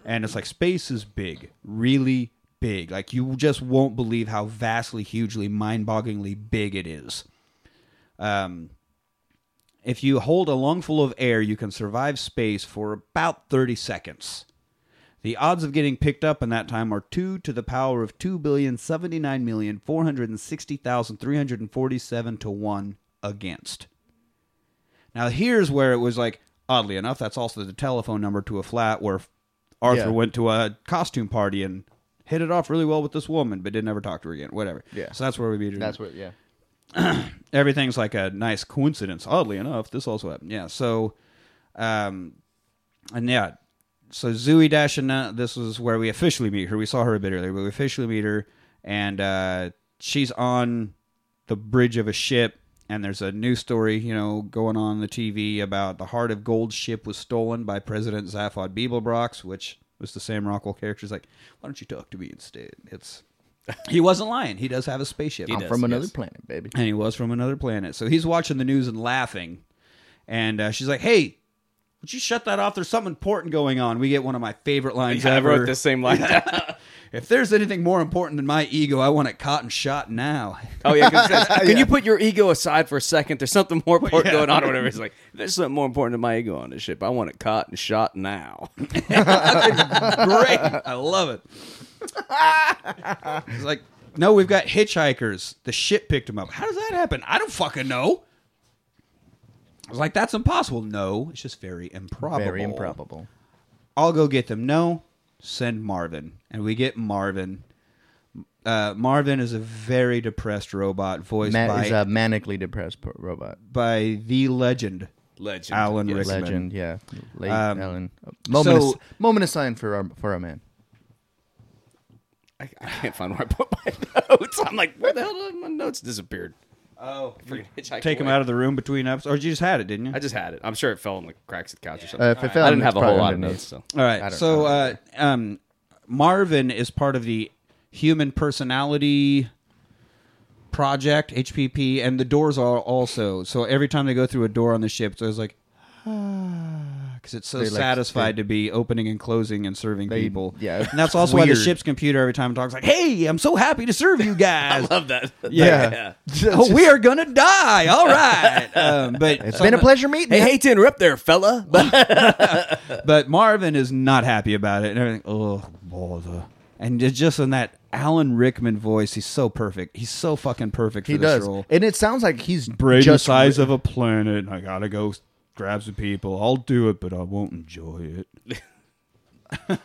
and it's like space is big, really big. Like you just won't believe how vastly, hugely, mind-bogglingly big it is. Um, if you hold a lungful of air, you can survive space for about 30 seconds. The odds of getting picked up in that time are 2 to the power of 2,079,460,347 to 1 against. Now, here's where it was like, oddly enough, that's also the telephone number to a flat where Arthur Yeah. went to a costume party and hit it off really well with this woman, but didn't ever talk to her again. Whatever. Yeah. So that's where we meet her. That's what. Yeah. everything's like a nice coincidence. Oddly enough, this also happened. Yeah. So, um, and yeah, so Zooey Deschanel uh, this is where we officially meet her. We saw her a bit earlier, but we officially meet her, and uh, she's on the bridge of a ship. And there's a news story, you know, going on the TV about the Heart of Gold ship was stolen by President Zaphod Beeblebrox, which was the Sam Rockwell character. He's like, "Why don't you talk to me instead?" It's he wasn't lying. He does have a spaceship. He I'm does, from another yes. planet, baby. and he was from another planet. So he's watching the news and laughing. And uh, she's like, "Hey, would you shut that off? There's something important going on." We get one of my favorite lines I ever. wrote the same line down. If there's anything more important than my ego, I want it caught and shot now. Oh yeah, 'cause it can Yeah. you put your ego aside for a second? There's something more important Yeah. going on, or whatever. It's like there's something more important than my ego on this ship. I want it caught and shot now. Great, I love it. It's like, no, we've got hitchhikers. The ship picked them up. How does that happen? I don't fucking know. I was like, that's impossible. No, it's just very improbable. Very improbable. I'll go get them. No, send Marvin. And we get Marvin. Uh, Marvin is a very depressed robot voiced Man by, is a manically depressed po- robot. by the legend. Legend, Alan Yes. Rickman. Legend, yeah. Late Um, Alan. Moment, so- of, moment of silence for our for our man. I, I can't find where I put my notes. I'm like, where the hell did my notes disappeared? Oh, Freaking hitchhike take him away. out of the room between episodes, or you just had it, didn't you? I just had it. I'm sure it fell in the cracks of the couch or something. Uh, if it fell I didn't have a whole lot of underneath. notes. So All I right. don't- So, I uh, um, Marvin is part of the Human Personality Project (HPP), and the doors are also. So every time they go through a door on the ship, so it's always like, because it's so They like- satisfied to be opening and closing and serving people. yeah, and that's also why the weird. ship's computer every time it talks like, "Hey, I'm so happy to serve you guys. I guys." love that. Yeah. oh, we are gonna die. All right, um, but It's been a pleasure meeting Hey, you. hate to interrupt there, fella. But But Marvin is not happy about it and everything. Oh, bother. And it's just in that Alan Rickman voice, he's so perfect. He's so fucking perfect for He this does, role. and it sounds like he's Brain the just size of a planet. I gotta go grab some people. I'll do it, but I won't enjoy it.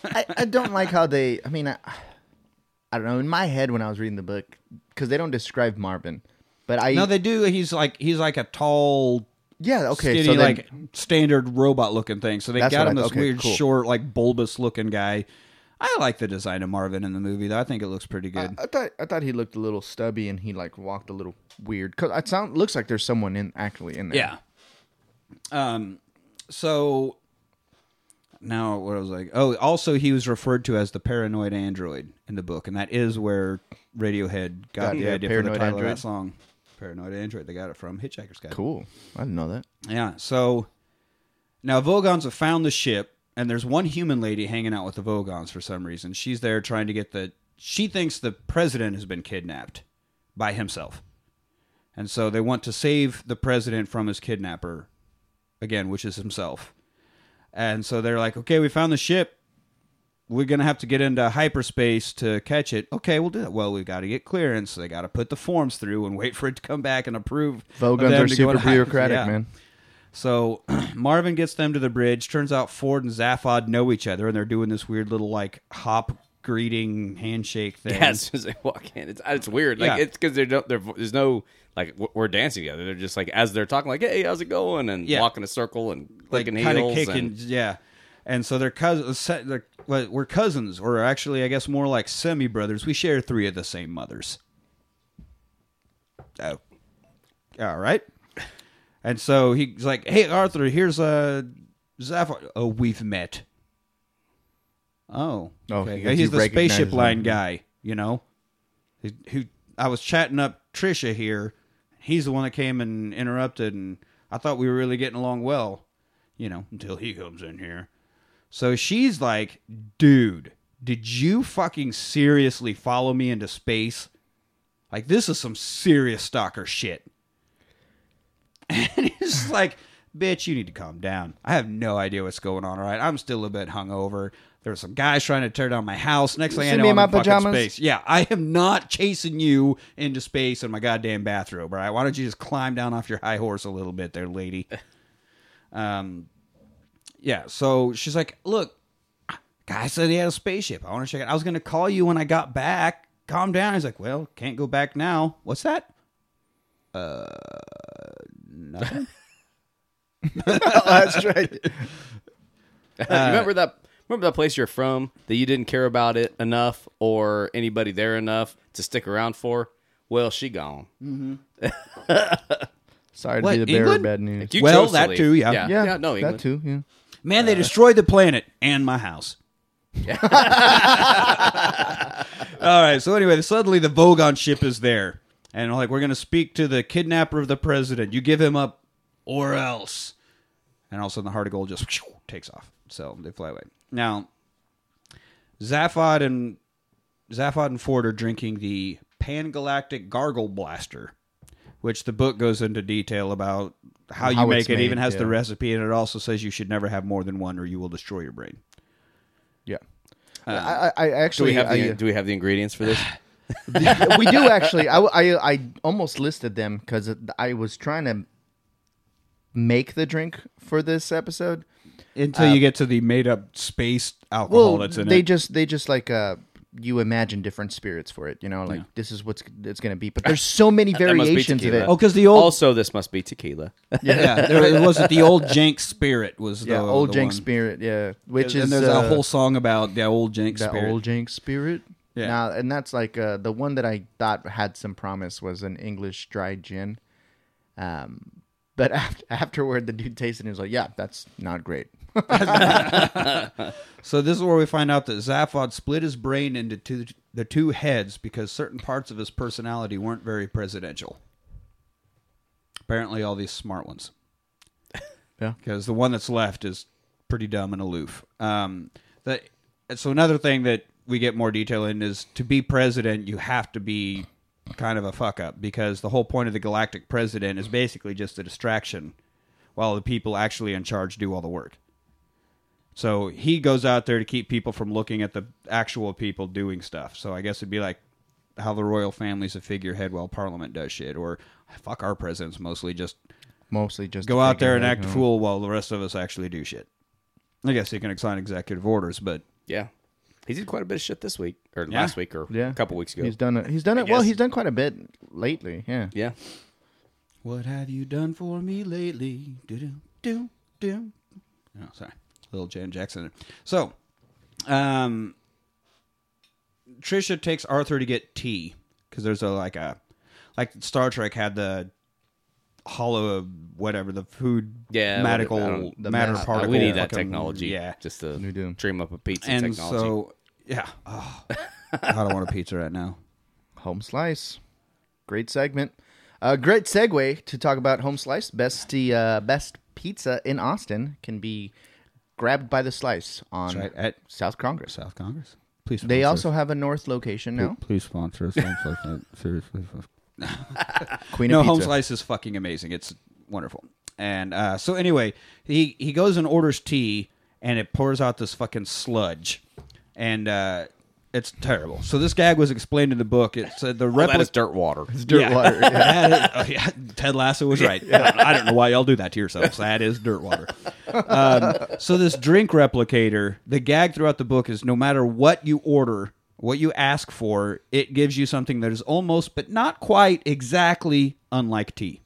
I, I don't like how they. I mean, I, I don't know. In my head, when I was reading the book, because they don't describe Marvin, but I No, they do. He's like he's like a tall, yeah okay. skinny, so then, like standard robot looking thing. So they That's got what him I- this okay, weird, cool. short, like bulbous looking guy. I like the design of Marvin in the movie, though. I think it looks pretty I, good. I thought I thought he looked a little stubby and he like walked a little weird. Cause it sound looks like there's someone in actually in there. Yeah. Um. So now what I was like? Oh, also he was referred to as the paranoid android in the book, and that is where Radiohead got Got- the yeah, idea for the Paranoid title of Android. that song. Paranoid android. They got it from Hitchhiker's Guide. Cool. I didn't know that. Yeah. So now Vogons have found the ship, and there's one human lady hanging out with the Vogons for some reason. She's there trying to get the. She thinks the president has been kidnapped by himself, and so they want to save the president from his kidnapper, again, which is himself. And so they're like, "Okay, we found the ship. we're gonna have to get into hyperspace to catch it. Okay, we'll do that. Well, we've got to get clearance. So they got to put the forms through and wait for it to come back and approve. of Vogons are super bureaucratic, Yeah. man. So Marvin gets them to the bridge. Turns out Ford and Zaphod know each other, and they're doing this weird little like hop greeting handshake thing. Yeah, as soon as they walk in, it's it's weird. Like Yeah. it's because there's no like we're dancing together. They're just like as they're talking, like, "Hey, how's it going?" and Yeah. walking a circle and like clicking kind of kicking, and- yeah. And so they're cousins. Uh, they're, well, we're cousins, or actually, I guess more like semi brothers. We share three of the same mothers. Oh, all right. And so he's like, "Hey, Arthur, here's uh, a Zaphod. Oh, we've met. Oh, Oh, okay. he's you the recognize spaceship him. line guy. You know, who, who I was chatting up Tricia here. He's the one that came and interrupted, and I thought we were really getting along well. You know, until he comes in here. So she's like, dude, did you fucking seriously follow me into space? Like, this is some serious stalker shit. And he's like, bitch, you need to calm down. I have no idea what's going on, all right? I'm still a bit hungover. There were some guys trying to tear down my house. Next thing I know, me I'm in my in fucking pajamas? space. Yeah, I am not chasing you into space in my goddamn bathrobe, all right? Why don't you just climb down off your high horse a little bit there, lady? Um, yeah, so she's like, look, guy said he had a spaceship. I want to check it. I was going to call you when I got back. Calm down. He's like, well, can't go back now. What's that? Uh, nothing. oh, that's right. you remember that? Remember that place you're from that you didn't care about it enough or anybody there enough to stick around for? Well, she gone. Sorry to What, be the bearer of bad news. Like, you Well, chose to that leave. too, yeah. yeah, yeah, no, England. that too. Yeah. Man, they destroyed the planet and my house. All right. So anyway, suddenly the Vogon ship is there, and like we're gonna speak to the kidnapper of the president. You give him up, or else. And all of a sudden, the heart of gold just takes off. So they fly away. Now, Zaphod and Zaphod and Ford are drinking the Pangalactic Gargle Blaster, which the book goes into detail about how, you make it. made, even has the recipe, and it also says you should never have more than one, or you will destroy your brain. Yeah. Uh, I, I, I Do actually we have the I, Do we have the ingredients for this? we do actually. I, I, I almost listed them because I was trying to make the drink for this episode. Until you get to the made up space alcohol Uh, Well, that's in they it. They just they just like uh you imagine different spirits for it. You know, like this is what's it's going to be. But there's so many variations of it. oh, because the old also, this must be tequila. yeah, there it was it the old Janx Spirit was the yeah, old the janx one. spirit. Yeah, which is and there's uh, a whole song about the old Janx that Spirit. old janx spirit. Yeah. Now, and that's like uh, the one that I thought had some promise was an English dry gin. Um, but after, afterward, the dude tasted it and was like, "Yeah, that's not great." So this is where we find out that Zaphod split his brain into two, the two heads because certain parts of his personality weren't very presidential. Apparently, all these smart ones. Yeah. because the one that's left is pretty dumb and aloof. Um, the, so another thing that we get more detail in is to be president, you have to be kind of a fuck up because the whole point of the galactic president is basically just a distraction, while the people actually in charge do all the work. So he goes out there to keep people from looking at the actual people doing stuff. So I guess it'd be like how the royal family's a figurehead while Parliament does shit, or fuck our presidents mostly just Mostly just go out there and act a fool while the rest of us actually do shit. I guess he can sign executive orders, but Yeah, he did quite a bit of shit this week or Yeah. last week or Yeah, a couple weeks ago. He's done it. He's done it. Well, he's done quite a bit lately. Yeah. yeah, what have you done for me lately? Do do do do. Oh, sorry, little Jan Jackson. So, um, Tricia takes Arthur to get tea because there's a like a like Star Trek had the hollow whatever the food Yeah, medical what- I don't- the matter mass- uh, particle. we need that fucking- technology. Yeah, just to We do. dream up a pizza and technology. so yeah. Oh, I don't want a pizza right now. Home Slice. Great segment. Uh, great segue to talk about Home Slice. Best uh, best pizza in Austin can be grabbed by the slice on right at South Congress. South Congress. Please. They also us. have a North location now. Please sponsor us. Home Slice. Seriously. Queen no, of Home Slice is fucking amazing. It's wonderful. And uh, so anyway, he he goes and orders tea, and it pours out this fucking sludge. and uh, it's terrible. So this gag was explained in the book. It said the Well, that replica. is dirt water. It's dirt Yeah. water. Yeah. That is- oh, yeah, Ted Lasso was right. I, don't, I don't know why y'all do that to yourselves. That is dirt water. Um, so this drink replicator, the gag throughout the book is no matter what you order, what you ask for, it gives you something that is almost, but not quite exactly unlike tea.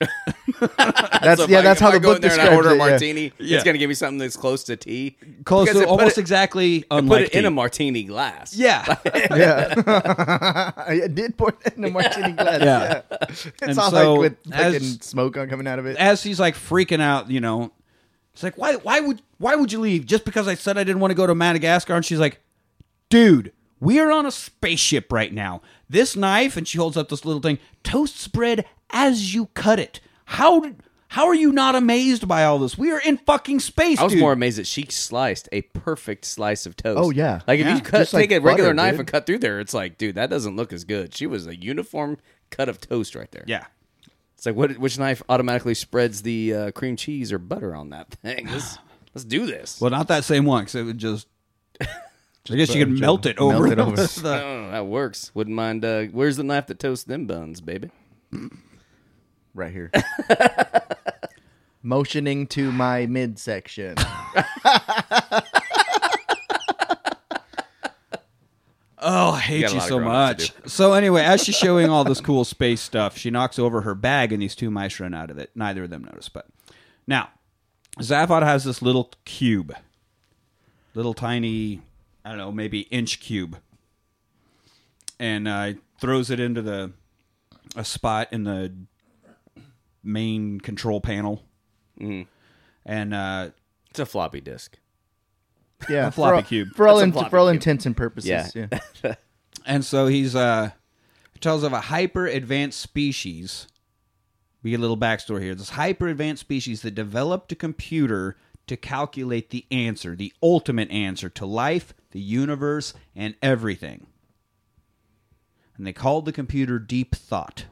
That's So yeah. I- That's if how I the go book in there and describes I order it. a yeah. martini. Yeah. It's going to give me something that's close to tea. Close Because to put almost it- exactly Put unlike it in tea. a martini glass. yeah. Yeah, I did pour it in a martini glass. Yeah. Yeah, it's And all so, like with as- fucking smoke on coming out of it. as he's like freaking out, you know, it's like why why would why would you leave just because I said I didn't want to go to Madagascar? And she's like, dude, we are on a spaceship right now. This knife, and she holds up this little thing, toasts bread as you cut it. How how are you not amazed by all this? We are in fucking space. I was dude. more amazed that she sliced a perfect slice of toast. Oh, yeah. like if Yeah. you cut, Just like take a regular butter, knife dude. and cut through there, it's like, dude, that doesn't look as good. She was a uniform cut of toast right there. yeah. it's like what? Which knife automatically spreads the uh, cream cheese or butter on that thing? Let's let's do this. Well, not that same one because it would just. I guess you could melt it melt over. it over. the- Oh, that works. Wouldn't mind. Uh, where's the knife that toasts them buns, baby? right here. Motioning to my midsection. Oh, I hate got a you lot of so growing up to much. So anyway, as she's showing all this cool space stuff, she knocks over her bag, and these two mice run out of it. Neither of them notice. But now, Zaphod has this little cube, little tiny, I don't know, maybe inch cube, and uh, throws it into the a spot in the main control panel, and uh, It's a floppy disk. Yeah, A floppy for all, cube. For all, in, floppy for all intents and purposes. Yeah. Yeah. And so he's uh he tells of a hyper advanced species. We get a little backstory here. This hyper advanced species that developed a computer to calculate the answer, the ultimate answer to life, the universe, and everything. And they called the computer Deep Thought.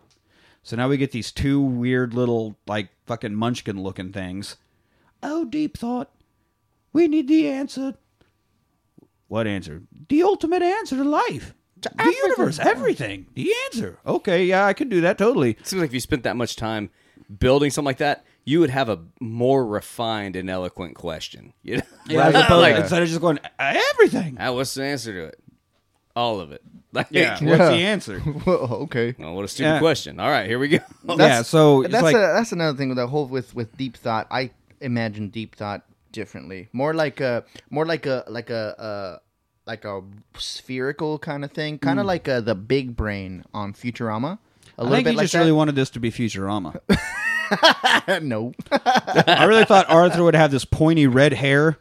So now we get these two weird little, like, fucking munchkin looking things. Oh, Deep Thought, we need the answer. What answer? The ultimate answer to life. To the universe, everything. The answer. Okay, yeah, I can do that totally. It seems like if you spent that much time building something like that, you would have a more refined and eloquent question. You know? Yeah, as Like- instead of just going everything. Ah, what's the answer to it? All of it. Like, Yeah, what's Yeah. the answer? Well, okay. Well, what a stupid Yeah. question. All right, here we go. yeah, so it's that's like a, that's another thing with the whole with with deep thought. I imagine deep thought differently. More like a more like a like a uh like a spherical kind of thing, kind of like uh the big brain on Futurama. A I little think bit he like just that. really wanted this to be Futurama. no. I really thought Arthur would have this pointy red hair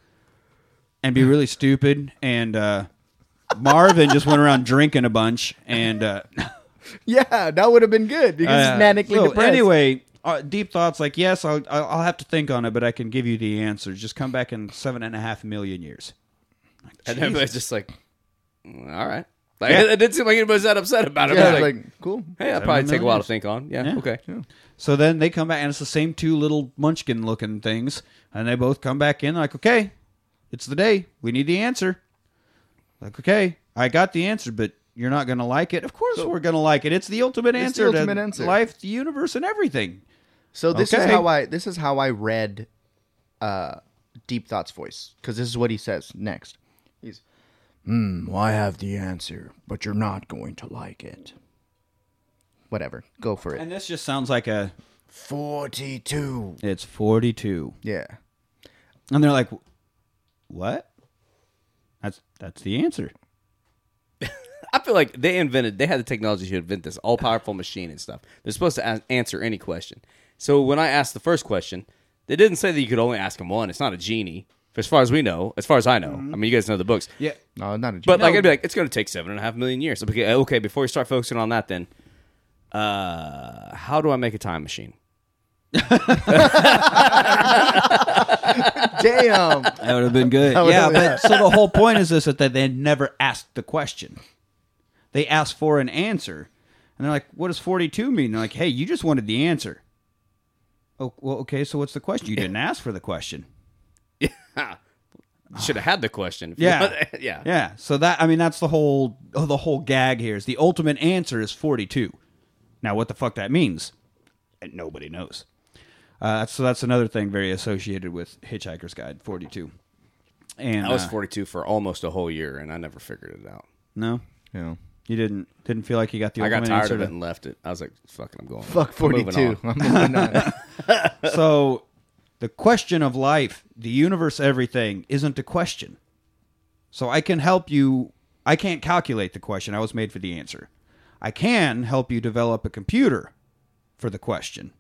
and be really stupid, and uh, Marvin just went around drinking a bunch. And uh, yeah, that would have been good because uh, he's manically so depressed. Anyway, uh, deep thoughts like yes, I'll I'll I'll have to think on it, but I can give you the answer. Just come back in seven and a half million years. Like, And Jesus. everybody's just like, "Mm, all right. Like, Yeah. It didn't seem like anybody's that upset about it. yeah, I it's was like, like, cool. hey, I'll probably take a while to think on. Yeah, Yeah. okay. So then they come back, and it's the same two little munchkin looking things, and they both come back in like, okay, it's the day. We need the answer. Like, okay, I got the answer, but you're not going to like it. Of course, we're going to like it. It's the ultimate It's the answer ultimate to answer. life, the universe, and everything. So this is how I this is how I read uh, Deep Thought's voice because this is what he says next. He's, "Hmm, well, I have the answer, but you're not going to like it." Whatever, go for it. And this just sounds like a. Forty-two. It's 42, Yeah. and they're like, what? That's that's the answer. I feel like they invented, they had the technology to invent this all powerful machine and stuff. They're supposed to a- answer any question. So when I asked the first question, they didn't say that you could only ask him one. It's not a genie, as far as we know, as far as I know. I mean, you guys know the books. Yeah. No, not a. Genie. But like. I'd be like, it's going to take seven and a half million years. Okay, okay, before we start focusing on that, then, uh, how do I make a time machine? Damn. That would have been good. That would yeah, have- yeah. but so the whole point is this that they never asked the question. They asked for an answer. And they're like, what does 42 mean? They're like, hey, you just wanted the answer. Oh, well, okay, so what's the question? You didn't ask for the question. Yeah. should have had the question. Yeah, yeah. yeah. So that I mean, that's the whole oh, the whole gag here is the ultimate answer is forty-two. Now, what the fuck that means, and nobody knows. Uh, so that's another thing very associated with Hitchhiker's Guide forty-two. And I was uh, 42 for almost a whole year, and I never figured it out. no, Yeah. you didn't didn't feel like you got the I got tired answer of to- it and left it. I was like, "Fucking, I'm going." Fuck 42. I'm moving on. so the question of life, the universe, everything isn't a question. So I can help you. I can't calculate the question. I was made for the answer. I can help you develop a computer for the question.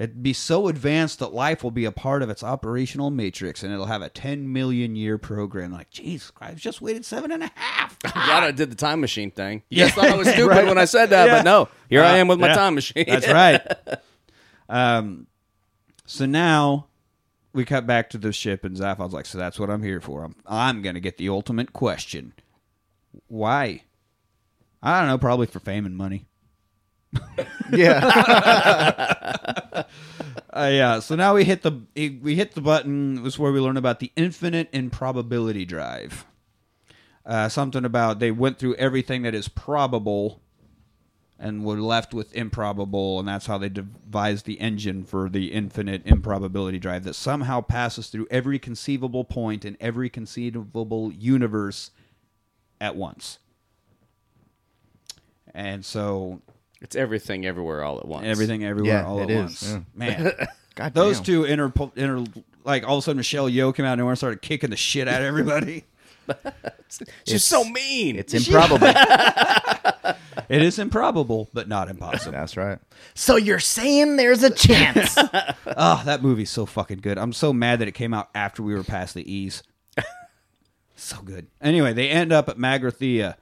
It'd be so advanced that life will be a part of its operational matrix, and it'll have a 10 million year program. Like, jeez, I've just waited seven and a half. Glad I did the time machine thing. You guys thought I was stupid when I said that, Yeah. but no, here I Uh, am with my yeah. time machine. That's right. Um, so now we cut back to the ship, and Zaphod's like, "So that's what I'm here for. I'm I'm gonna get the ultimate question. Why? I don't know. Probably for fame and money. yeah. Uh, yeah. So now we hit the we hit the button. It was where we learn about the infinite improbability drive. Uh, something about they went through everything that is probable, and were left with improbable, and that's how they devised the engine for the infinite improbability drive that somehow passes through every conceivable point in every conceivable universe at once. And so It's everything, everywhere, all at once. everything everywhere Yeah, all it at is, once. yeah. Man. God Those damn. two inter, inter like all of a sudden Michelle Yeoh came out of nowhere and started kicking the shit out of everybody. She's so mean. It's improbable. it is improbable, but not impossible. That's right. So you're saying there's a chance? oh, that movie's so fucking good. I'm so mad that it came out after we were past the E's. so good. Anyway, they end up at Magrathea.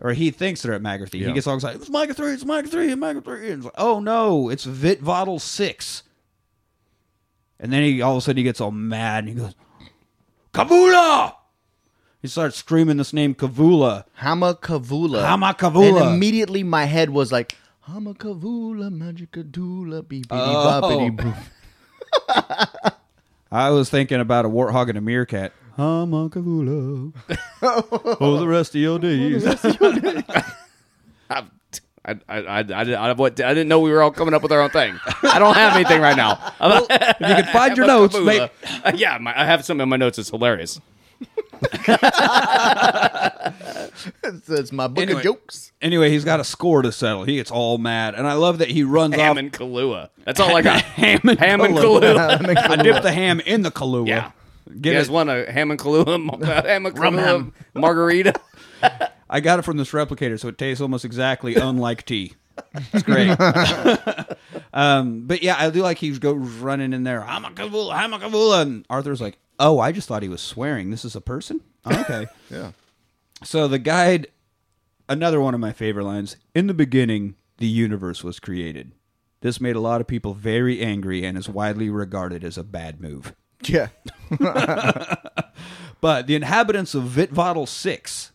Or he thinks they're at Magrathea. He gets all excited. It's Maga 3, it's Maga 3, it's Maga 3. And it's like, oh no, it's Viltvodle 6. And then he all of a sudden he gets all mad and he goes, Kavula! He starts screaming this name Kavula. Humma Kavula. Humma Kavula. And immediately my head was like, Humma Kavula, Magica Dula, beepity Oh. I was thinking about a warthog and a meerkat. Humma Kavula. For the rest of your days. I, I, I, I, I, didn't- I, what, I didn't know we were all coming up with our own thing. I don't have anything right now. if you can find your notes, make, Uh, yeah, my, I have something in my notes. It's hilarious. It's, it's my book Anyway. of jokes. Anyway, he's got a score to settle. He gets all mad, and I love that he runs Ham off. and Kahlua. That's all I got. ham and Ham and Kahlua. Kahlua. I dip the ham in the Kahlua. Yeah. Get you guys it? want a ham and Kahlua, ham and Rum Kahlua ham. margarita? I got it from this replicator, so it tastes almost exactly unlike tea. It's great. um, but yeah, I do like he goes running in there. I'm a Kavula, I'm. And Arthur's like, oh, I just thought he was swearing. This is a person? Okay. Yeah. So the guide, another one of my favorite lines. In the beginning, the universe was created. This made a lot of people very angry and is widely regarded as a bad move. Yeah. But the inhabitants of Viltvodle 6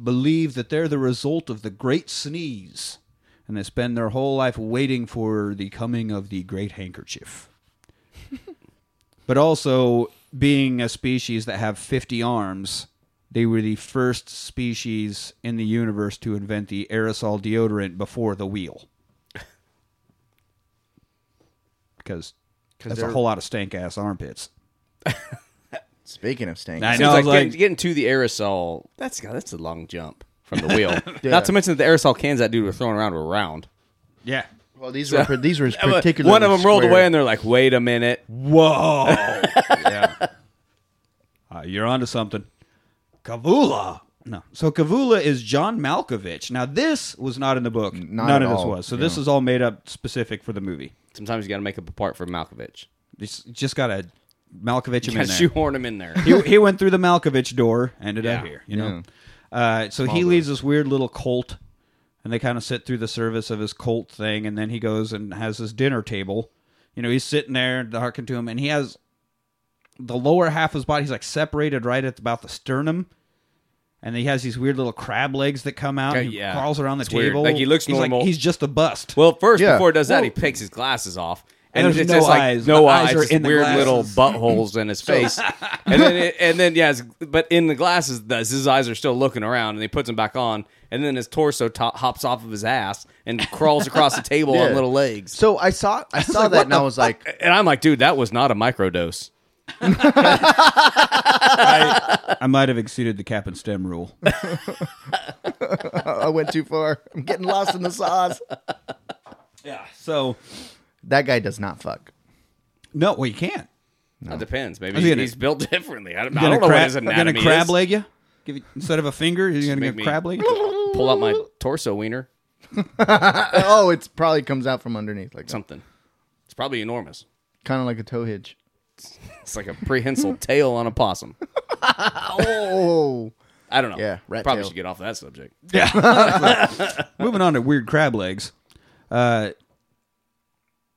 believe that they're the result of the Great Sneeze, and they spend their whole life waiting for the coming of the Great Handkerchief. but also, being a species that have 50 arms, they were the first species in the universe to invent the aerosol deodorant before the wheel. Because that's a whole lot of stank ass armpits. Speaking of stank. I Seems know, like, like- getting, getting to the aerosol. That's that's a long jump from the wheel. Not to mention that the aerosol cans that dude was throwing around were round. Yeah. Well, these were these were particularly One of them rolled square. away, and they're like, "Wait a minute." Whoa. yeah. Uh, you're onto something. Kavula. No. So Kavula is John Malkovich. Now this was not in the book. not None at of this all. was. So this is all made up specific for the movie. Sometimes you got to make up a part for Malkovich. Just, just got to Malkovich him You in got to there. shoehorn him in there. he, he went through the Malkovich door, ended up Yeah. here. You know. Uh, so he leads this weird little cult, and they kind of sit through the service of his cult thing, and then he goes and has his dinner table. You know, he's sitting there talking to him, and he has the lower half of his body. He's like separated right at about the sternum, and he has these weird little crab legs that come out. Uh, and he yeah. crawls around the It's weird. table Like, he looks he's normal. Like, he's just a bust. Well, first Yeah. before he does that, he Well- takes his glasses off, and There's it's no just like eyes. no The eyes, eyes are just in weird glasses. little buttholes in his face, and then it, and then yeah, but in the glasses, the, his eyes are still looking around, and he puts them back on, and then his torso to- hops off of his ass and crawls across the table on little legs. So I saw I saw that and I was like, And I'm like, dude, that was not a microdose. I, I might have exceeded the cap and stem rule. I went too far. I'm getting lost in the sauce. Yeah. So That guy does not fuck. no, well you can't. That depends. Maybe Is he gonna- he's built differently. I don't, I don't know what crab- his gonna anatomy crab is. leg you? Give you instead of a finger, you're gonna make get me- crab leg. you? Pull out my torso wiener. oh, it probably comes out from underneath like Something. It's probably enormous. kind of like a toe hitch. It's like a prehensile tail on a possum. Oh, I don't know. Yeah, rat Probably tail. should get off that subject. Yeah. Moving on to weird crab legs. Uh,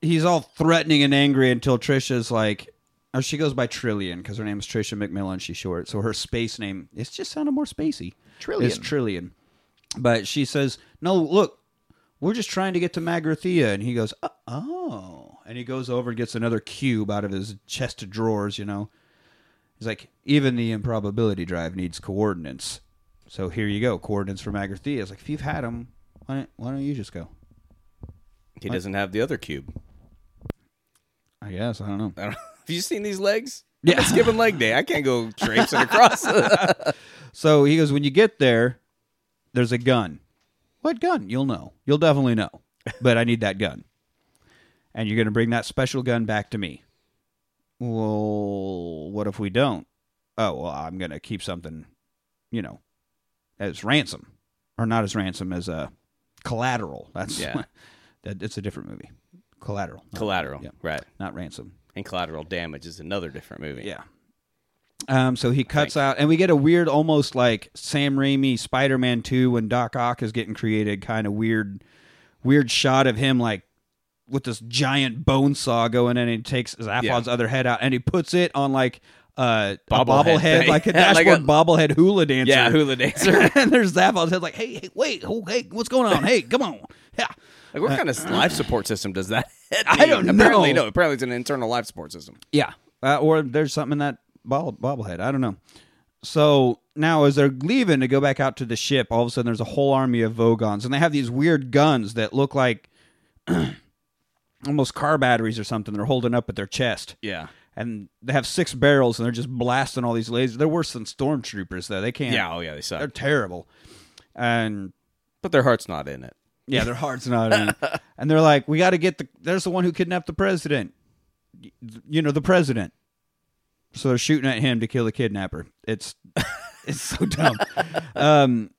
he's all threatening and angry until Tricia's like, or she goes by Trillian because her name is Tricia McMillan. She's short, so her space name it just sounded more spacey. Trillian. It's Trillian, but she says, "No, look, we're just trying to get to Magrathea," and he goes, "Uh, "Oh," and he goes over and gets another cube out of his chest of drawers. You know, he's like, "Even the improbability drive needs coordinates." So here you go, coordinates for Magrathea. It's like if you've had them, why don't, why don't you just go? He doesn't have the other cube. I guess I don't know. I don't, have you seen these legs? Yeah. Yeah. skipping leg day. I can't go traipsing across. So he goes, when you get there, there's a gun. What gun? You'll know. You'll definitely know. But I need that gun. And you're going to bring that special gun back to me. Well, what if we don't? Oh, well, I'm going to keep something, you know, as ransom. Or not as ransom, as a collateral. That's Yeah. that, it's a different movie. Collateral. not- collateral. Yeah, Right. not ransom. And collateral damage is another different movie. Yeah. Um, so he cuts out, and we get a weird, almost like Sam Raimi Spider-Man Two when Doc Ock is getting created, kind of weird, weird shot of him like with this giant bone saw going in, and he takes Zaphod's other head out, and he puts it on like uh, a Bobblehead bobblehead, like a Yeah, like dashboard a- bobblehead hula dancer. Yeah, hula dancer. and there's Zaphod's head, like, hey, hey, wait, oh, hey, what's going on? Hey, come on, yeah. Like, what kind of life support system does that? I don't? Apparently, know. no. Apparently, it's an internal life support system. Yeah. Uh, or there's something in that bobble, bobblehead. I don't know. So now, as they're leaving to go back out to the ship, all of a sudden there's a whole army of Vogons, and they have these weird guns that look like almost car batteries or something. They're holding up at their chest, Yeah. and they have six barrels, and they're just blasting all these lasers. They're worse than stormtroopers, though. They can't. Yeah. Oh, yeah. They suck. they're terrible. And but their heart's not in it. yeah, their heart's not in. it. And they're like, we got to get the. There's the one who kidnapped the president. You know, the president. So they're shooting at him to kill the kidnapper. It's it's so dumb. Um,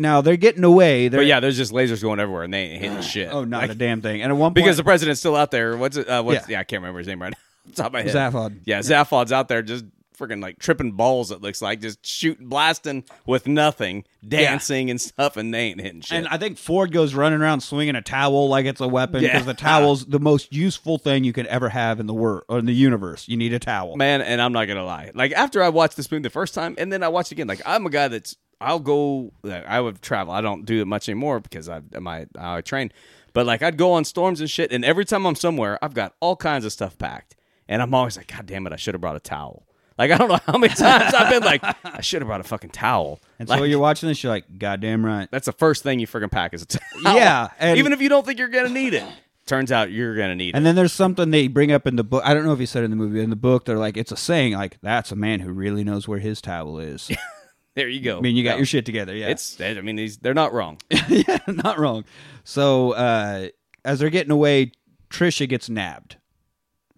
now they're getting away. They're, But yeah, there's just lasers going everywhere, and they ain't hitting shit. Oh, not Like, a damn thing. And at one point, because the president's still out there. What's it? Uh, what's, Yeah. yeah. I can't remember his name right now. Top of my head. Zaphod. Yeah, Zaphod's out there just freaking like tripping balls. It looks like just shooting, blasting with nothing, dancing and stuff, and they ain't hitting shit. And I think Ford goes running around swinging a towel like it's a weapon because Yeah. the towel's the most useful thing you can ever have in the world or in the universe. You need a towel. man, and I'm not gonna lie. Like after I watched this movie the first time, and then I watched it again. Like I'm a guy that's I'll go. Like, I would travel. I don't do it much anymore because I my I train. But like I'd go on storms and shit, and every time I'm somewhere, I've got all kinds of stuff packed, and I'm always like, God damn it, I should have brought a towel. Like I don't know how many times I've been like, I should have brought a fucking towel. And like, so you're watching this, you're like, God damn right. that's the first thing you freaking pack is a towel. Yeah, even if you don't think you're gonna need it, turns out you're gonna need And it. And then there's something they bring up in the book. I don't know if he said it in the movie. In the book, they're like, it's a saying, like, that's a man who really knows where his towel is. There you go. I mean, you got No. your shit together. Yeah. It's. I mean, these they're not wrong. yeah, not wrong. So uh, as they're getting away, Tricia gets nabbed,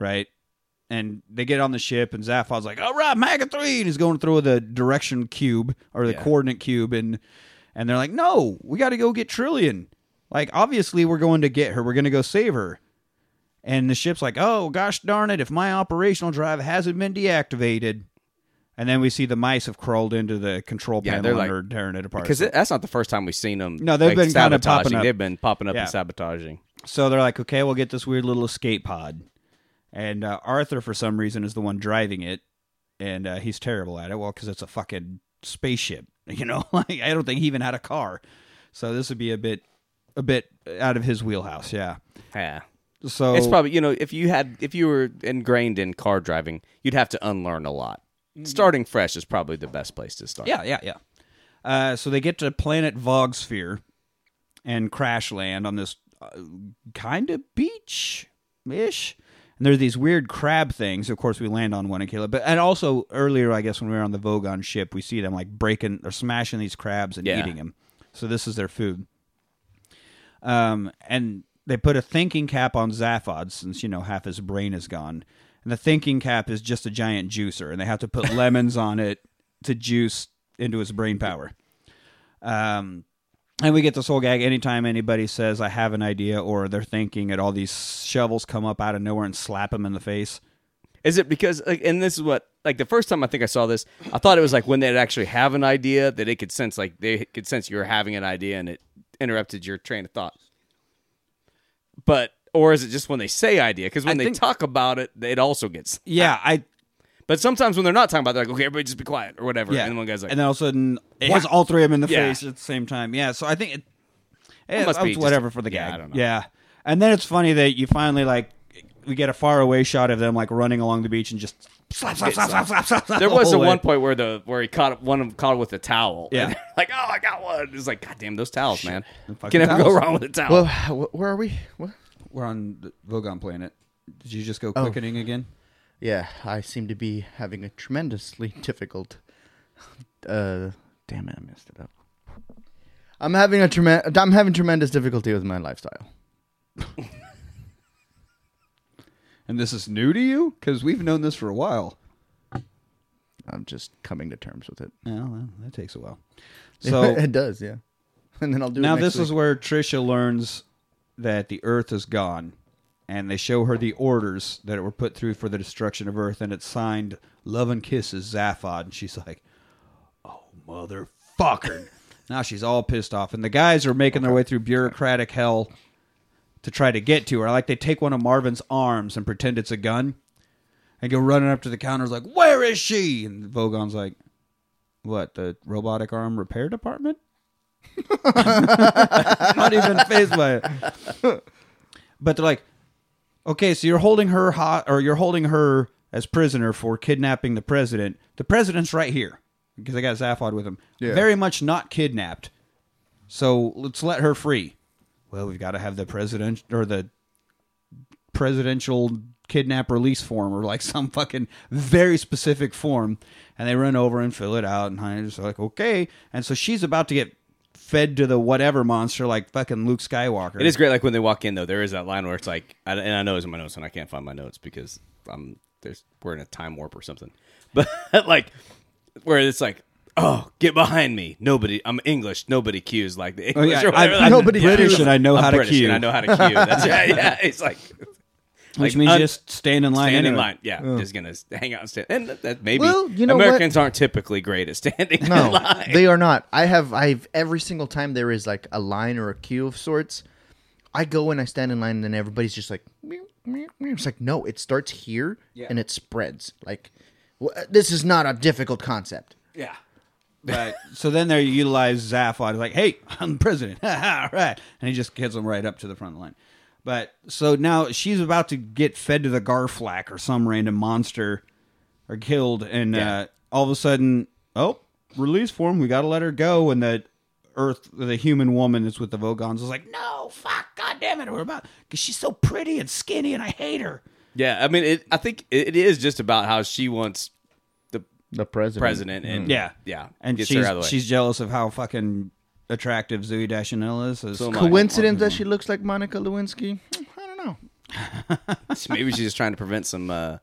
right? And they get on the ship, and Zaphod's like, "All right, Maga three, and he's going through the direction cube or the Yeah. coordinate cube, and and they're like, "No, we got to go get Trillian. Like, obviously, we're going to get her. We're going to go save her." And the ship's like, "Oh gosh darn it! If my operational drive hasn't been deactivated." And then we see the mice have crawled into the control Yeah, panel they're and like- are tearing it apart. Because that's not the first time we've seen them. No, they've been kinda popping sabotaging. up. They've been popping up Yeah. and sabotaging. So they're like, okay, we'll get this weird little escape pod. And uh, Arthur, for some reason, is the one driving it. And uh, he's terrible at it. Well, because it's a fucking spaceship. You know, like I don't think he even had a car. So this would be a bit, a bit out of his wheelhouse. Yeah. Yeah. So It's probably you know if you had if you were ingrained in car driving, you'd have to unlearn a lot. Starting fresh is probably the best place to start. Yeah, yeah, yeah. Uh, so they get to planet Vogsphere and crash land on this uh, kind of beach ish. And there's these weird crab things. Of course, we land on one and kill it. But and also earlier, I guess when we were on the Vogon ship, we see them like breaking or smashing these crabs and Yeah. eating them. So this is their food. Um, and they put a thinking cap on Zaphod since you know half his brain is gone. And the thinking cap is just a giant juicer, and they have to put lemons on it to juice into his brain power. Um, and we get this whole gag anytime anybody says, I have an idea, or they're thinking it, all these shovels come up out of nowhere and slap him in the face. Is it because like and this is what like the first time I think I saw this, I thought it was like when they'd actually have an idea that it could sense like they could sense you were having an idea and it interrupted your train of thought. But or is it just when they say idea? Because when I they think- talk about it, it also gets. Yeah, I. But sometimes when they're not talking about, it, they're like, okay, everybody just be quiet or whatever. Yeah. And one guy's like, and then all of a sudden, it hits all three of them in the Yeah. face at the same time. Yeah, so I think it. It It must must be just whatever a- for the yeah, gag. I don't know. Yeah, and then it's funny that you finally like we get a far away shot of them like running along the beach and just slap, slap, slap, slap, slap, slap, slap. there the was whole at way. one point where the where he caught one of them caught with a towel. Yeah. And they're like, oh, I got one. It's like, God damn, those towels, man. Fucking Can never go towels. wrong with a towel. Well, wh- where are we? What? We're on the Vogon planet. Did you just go Oh. quickening again? Yeah, I seem to be having a tremendously difficult. Uh, damn it, I messed it up. I'm having a tremendous. I'm having tremendous difficulty with my lifestyle. And this is new to you because we've known this for a while. I'm just coming to terms with it. Yeah, well, that takes a while. So it does, yeah. And then I'll do now it next this is where Tricia learns that the Earth is gone, and they show her the orders that were put through for the destruction of Earth, and it's signed "Love and Kisses Zaphod," and she's like, "Oh motherfucker!" now she's all pissed off, and the guys are making their way through bureaucratic hell to try to get to her. Like they take one of Marvin's arms and pretend it's a gun, and go running up to the counter, like, "Where is she?" And Vogon's like, "What? The robotic arm repair department?" not even phased by it. But they're like, okay, so you're holding her hot, or you're holding her as prisoner for kidnapping the president. The president's right here because I got Zaphod with him. Yeah. Very much not kidnapped. So let's let her free. Well, we've got to have the president or the presidential kidnap release form or like some fucking very specific form and they run over and fill it out and I'm just like okay and so she's about to get fed to the whatever monster like fucking Luke Skywalker It is great. Like when they walk in, though, there is that line where it's like, I, and I know it's in my notes, and I can't find my notes because I'm there's we're in a time warp or something. But like, where it's like, oh, get behind me. Nobody, I'm English. Nobody cues like the English. Oh, yeah, or whatever. I'm- I'm Nobody British and I know I'm how to British cue and I know how to cue. That's right. Yeah, it's like. Which like, means un- just stand in line Stand in line, yeah. Just gonna hang out and stand, and that, that maybe Well, you know Americans aren't typically great at standing in No, line. they are not. I have. I've every single time there is like a line or a queue of sorts. I go and I stand in line, and then everybody's just like, meow, meow, meow. it's like no, it starts here and it spreads. Like, well, this is not a difficult concept. yeah. Right. so then they utilize Zaphod like, "Hey, I'm the president." All right, and he just gets them right up to the front of the line. But so now she's about to get fed to the Garflack or some random monster, or killed, and Yeah. uh, all of a sudden, oh, release form. We got to let her go, and the Earth, the human woman that's with the Vogons is like, "No, fuck, god damn it, we're about because she's so pretty and skinny, and I hate her." Yeah, I mean, it, I think it, it is just about how she wants the The president. president, and Yeah, yeah, and she's her out of the way. she's jealous of how fucking attractive Zooey Deschanel is. as- So am I. Coincidence that she looks like Monica Lewinsky? I don't know. Maybe she's just trying to prevent some uh,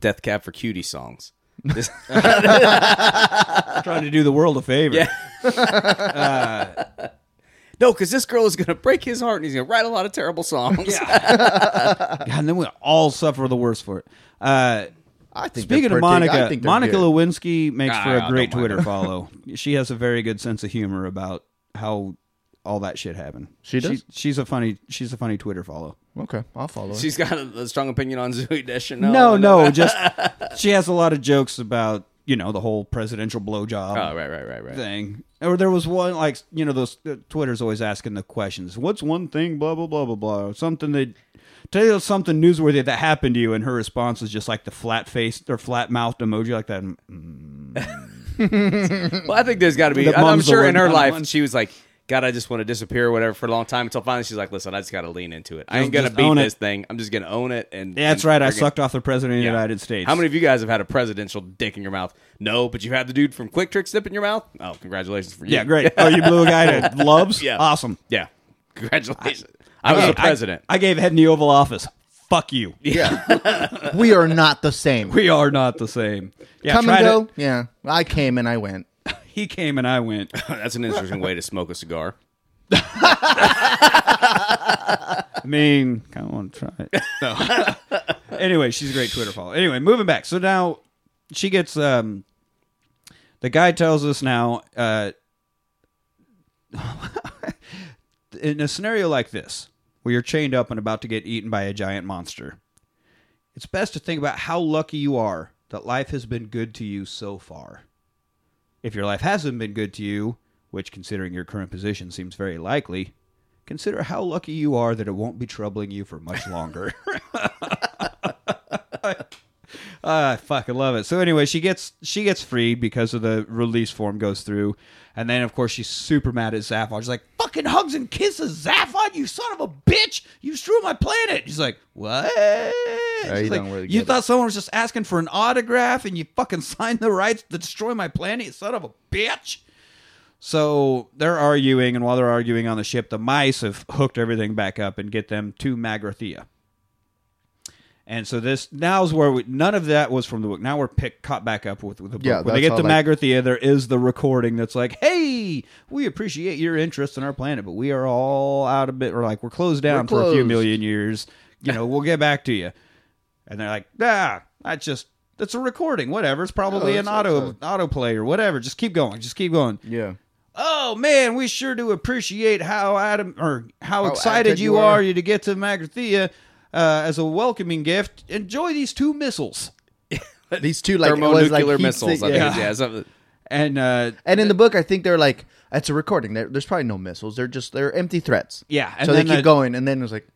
Death Cab for Cutie songs. Just- trying to do the world a favor. Yeah. no, because this girl is going to break his heart, and he's going to write a lot of terrible songs. God, and then we all suffer the worst for it. Uh, I think speaking they're of pretty- I Monica, think they're Monica good. Lewinsky makes for Ah, a great don't mind Twitter follow. She has a very good sense of humor about how all that shit happened. She does? she's a funny. She's a funny Twitter follow. Okay, I'll follow. her. She's got a, a strong opinion on Zooey Deschanel. No, no, just she has a lot of jokes about you know the whole presidential blowjob. Oh, right, right, right, right. thing. Or there was one like you know those uh, Twitter's always asking the questions. What's one thing? Blah blah blah blah blah. Something that tell you something newsworthy that happened to you, and her response is just like the flat face or flat mouthed emoji, like that. Mm. Well, I think there's got to be. The I'm sure in her life one. she was like, "God, I just want to disappear or whatever for a long time." Until finally she's like, "Listen, I just got to lean into it. I ain't gonna beat own it. this thing. I'm just gonna own it." And Yeah, that's and right. I sucked off the president of the Yeah. United States. How many of you guys have had a presidential dick in your mouth? No, but you had the dude from Quick Trick Step in your mouth. Oh, congratulations for you. Yeah, great. Oh, you blew a guy that loves? Yeah. Awesome. Yeah, congratulations. I, was Hey, the president. I, I gave head in the Oval Office. Fuck you. Yeah. we are not the same. We are not the same. Yeah, Come try and to- go. Yeah. I came and I went. he came and I went. that's an interesting way to smoke a cigar. I mean, kind of want to try it. No. anyway, she's a great Twitter follow. Anyway, moving back. So now she gets um the guy tells us now uh in a scenario like this, where you're chained up and about to get eaten by a giant monster, it's best to think about how lucky you are that life has been good to you so far. If your life hasn't been good to you, which considering your current position seems very likely, consider how lucky you are that it won't be troubling you for much longer. Ah, I fucking love it. So anyway, she gets she gets freed because of the release form goes through, and then of course she's super mad at Zaphod. She's like, "Fucking hugs and kisses, Zaphod, you son of a bitch! You destroyed my planet." She's like, "What?" you She's like, really you thought someone was just asking for an autograph, and you fucking signed the rights to destroy my planet, you son of a bitch. So they're arguing, and while they're arguing on the ship, the mice have hooked everything back up and get them to Magrathea. And so this now is where we, none of that was from the book. Now we're pick, caught back up with, with the book. Yeah, when they get to like- Magrathea, there is the recording that's like, "Hey, we appreciate your interest in our planet, but we are all out of it. Or like we're closed down We're for a few million years. You know, we'll get back to you." And they're like, "Ah, that's just that's a recording. Whatever. It's probably Oh, an auto autoplay or whatever. Just keep going. Just keep going." Yeah. Oh man, we sure do appreciate how Adam or how, How excited you you are are. you to get to Magrathea uh, as a welcoming gift. Enjoy these two missiles. These two like it was, like Thermonuclear missiles. sig- I think yeah. yeah, something- And uh, And in the book, I think they're like, it's a recording. There- There's probably no missiles. They're just they're empty threats." Yeah, and so they keep the- going, and then it's like,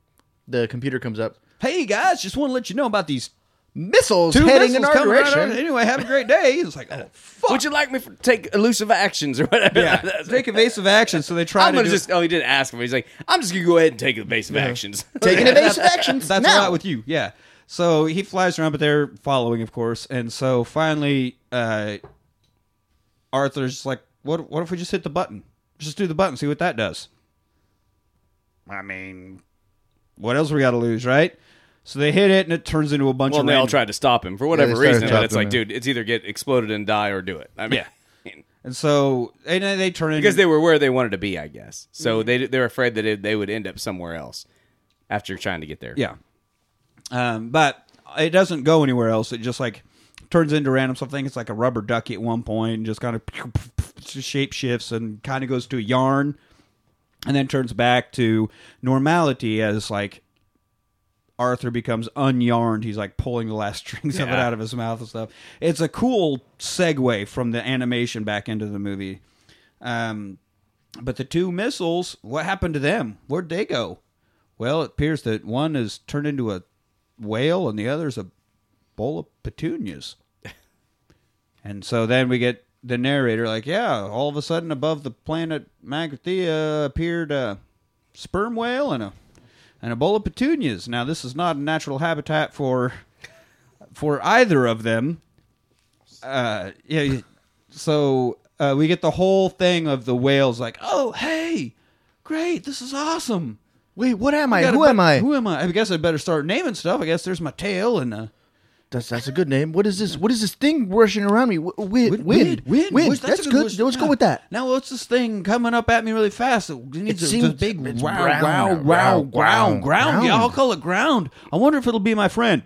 the computer comes up. hey guys, just want to let you know about these Missiles two heading missiles in our coming right direction. Anyway, have a great day. It's like, oh fuck. Would you like me to take elusive actions or whatever? yeah, take evasive actions. So they try I'm to gonna do just. Oh, he didn't ask him. He's like, I'm just gonna go ahead and take evasive actions. Taking evasive actions. That's now. a with you. Yeah. So he flies around, but they're following, of course. And so finally, uh, Arthur's just like, "What? What if we just hit the button? Just do the button, see what that does." I mean, what else we got to lose, right? So they hit it, and it turns into a bunch well, of. and they all random- tried to stop him for whatever they started reason. But it's like, him. dude, it's either get exploded and die or do it. I mean, And so and they turn into because they were where they wanted to be, I guess. So Mm-hmm. they they're afraid that it, they would end up somewhere else after trying to get there. Yeah. Um, but it doesn't go anywhere else. It just like turns into random stuff. I think it's like a rubber ducky at one point and just kind of shape shifts and kind of goes to a yarn and then turns back to normality as like Arthur becomes unyarned. He's like pulling the last strings of it Yeah. out of his mouth and stuff. It's a cool segue from the animation back into the movie. Um, but the two missiles, what happened to them? Where'd they go? Well, it appears that one is turned into a whale and the other's a bowl of petunias. and so then we get the narrator like, yeah, all of a sudden above the planet Magrathea appeared a sperm whale and a and a bowl of petunias. Now this is not a natural habitat for for either of them. Uh, yeah, so uh, we get the whole thing of the whales like, oh hey, great, this is awesome. Wait, what am I? Gotta Who am I? Who am I? I guess I better start naming stuff. I guess there's my tail and uh, That's that's a good name. What is this? What is this thing rushing around me? W- Wind, wind, wind, wind. What's- That's, a good. Let's go with that. Now, what's this thing coming up at me really fast? It needs a, seems- this big it's wow, brown. wow, wow, Ground, ground, ground. Yeah. I'll call it ground. I wonder if it'll be my friend.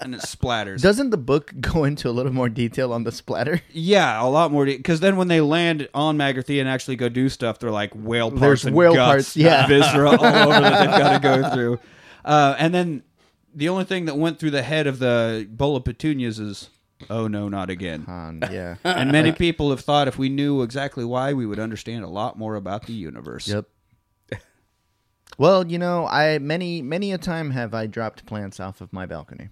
and it splatters. Doesn't the book go into a little more detail on the splatter? yeah, a lot more. Because then when they land on Magrathea and actually go do stuff, they're like whale parts There's and whale guts, parts, yeah. viscera all over that they've got to go through. Uh, and then the only thing that went through the head of the bowl of petunias is, oh no, not again. Yeah. and many people have thought if we knew exactly why, we would understand a lot more about the universe. yep. Well, you know, I many many a time have I dropped plants off of my balcony.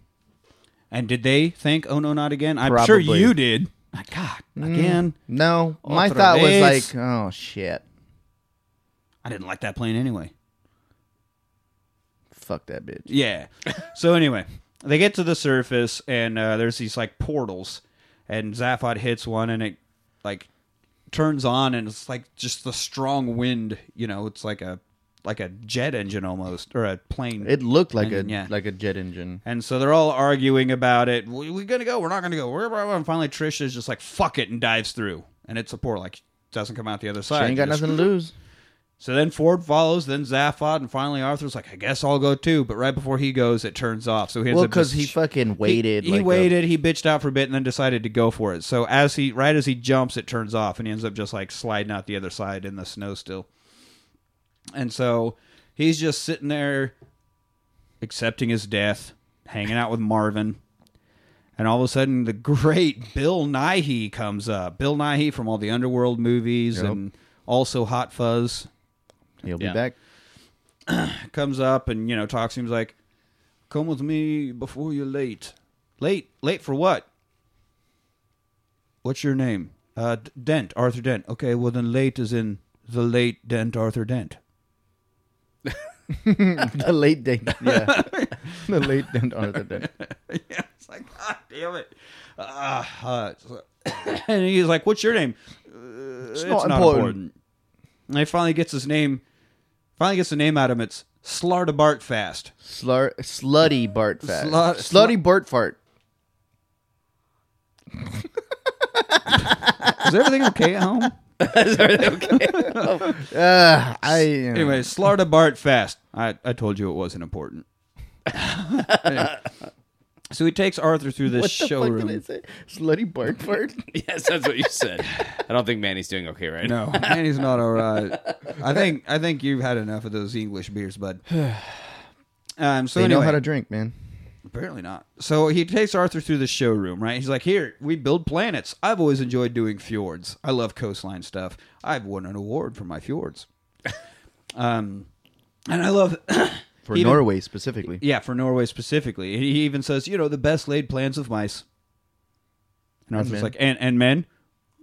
And did they think, "Oh no, not again"? I'm sure you did. My God, mm, again. No, my Otra thought was vez. like, oh shit, I didn't like that plane anyway. Fuck that bitch. Yeah. so anyway, they get to the surface, and uh, there's these like portals, and Zaphod hits one, and it like turns on, and it's like just the strong wind. You know, it's like a like a jet engine almost, or a plane. It looked like Engine, a yeah. like a jet engine. and so they're all arguing about it. We, we're gonna go. We're not gonna go. We're, we're- and finally, Trish is just like fuck it and dives through, and it's a portal. Like doesn't come out the other She side. ain't got Just- nothing to lose. So then Ford follows, then Zaphod, and finally Arthur's like, I guess I'll go too. But right before he goes, it turns off. So he ends Well, because he fucking waited. He, he like a- waited. He bitched out for a bit, and then decided to go for it. So as he, right as he jumps, it turns off, and he ends up just like sliding out the other side in the snow still. And so he's just sitting there, accepting his death, hanging out with Marvin. And all of a sudden, the great Bill Nighy comes up. Bill Nighy from all the Underworld movies Yep. and also Hot Fuzz He'll be back. comes up and you know talks to him. He's like, "Come with me before you're late." Late? Late for what? What's your name? Uh, D- Dent, Arthur Dent. Okay, well then, late is in the late Dent, Arthur Dent. the late dent. Yeah, the late date. Arthur Dent. yeah, it's like, God damn it. Uh, uh, and he's like, "What's your name?" Uh, it's, not important. And he finally gets his name. Finally gets the name out of him. It's Slartibartfast. Slur, slutty Bart fat. Slut- Slutty Bart fart. Is everything okay at home? Is everything okay? Oh. Uh, I Anyway, Slartibartfast. I, I told you it wasn't important. Anyway. So he takes Arthur through this showroom. what the fuck did I showroom. say? Slutty Bart fart. yes, that's what you said. I don't think Manny's doing okay right now. No, man, he's not all right. I think I think you've had enough of those English beers, bud. Um, so they anyway, know how to drink, man. apparently not. So he takes Arthur through the showroom, right? He's like, "Here, we build planets. I've always enjoyed doing fjords. I love coastline stuff. I've won an award for my fjords." um, and I love For even- Norway specifically. Yeah, for Norway specifically. He even says, you know, the best laid plans of mice. And Arthur's men. like, and and men?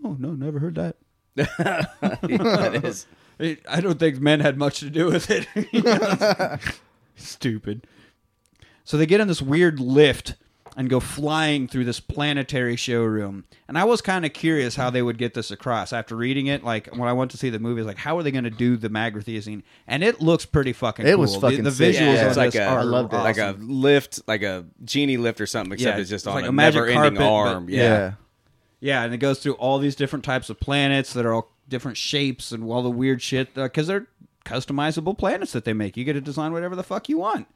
Oh no, never heard that. that is. I don't think men had much to do with it. Stupid. So they get in this weird lift and go flying through this planetary showroom. And I was kind of curious how they would get this across. After reading it, like when I went to see the movie, I was like, how are they going to do the Magrathea scene? And it looks pretty fucking It cool. was The- fucking the, sick. visuals Yeah, on it's like this a- are I loved it. Like a lift, like a genie lift or something, except Yeah, it's just it's on like a, a magic never-ending carpet, but- arm. Yeah. Yeah. Yeah, and it goes through all these different types of planets that are all different shapes and all the weird shit uh, because they're customizable planets that they make. You get to design whatever the fuck you want.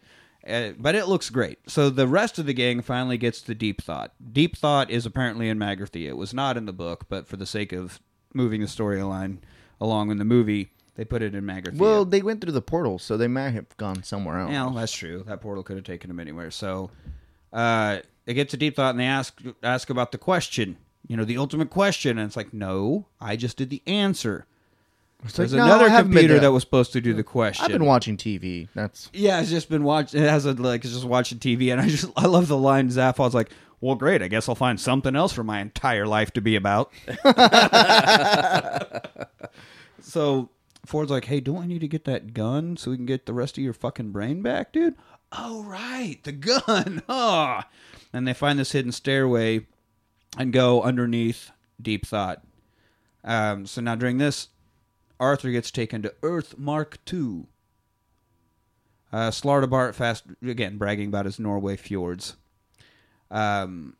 Uh, but it looks great. So the rest of the gang finally gets to Deep Thought. Deep Thought is apparently in Magrathea. It was not in the book, but for the sake of moving the storyline along in the movie, they put it in Magrathea. Well, they went through the portal, so they might have gone somewhere else. Yeah, that's true. That portal could have taken them anywhere. So uh, they get to deep thought and they ask ask about the question. You know, the ultimate question, and it's like, no, I just did the answer. It's like, There's no, another I haven't been computer to- that was supposed to do the question. I've been watching TV. That's Yeah, it's just been watching. It has a like, it's just watching TV, and I just I love the line Zaphod's like, "Well, great. I guess I'll find something else for my entire life to be about." so Ford's like, "Hey, don't I need to get that gun so we can get the rest of your fucking brain back, dude?" Oh right, the gun. Oh, and they find this hidden stairway and go underneath Deep Thought. Um, so now during this, Arthur gets taken to Earth Mark II. Uh, Slartibartfast again bragging about his Norway fjords. Um,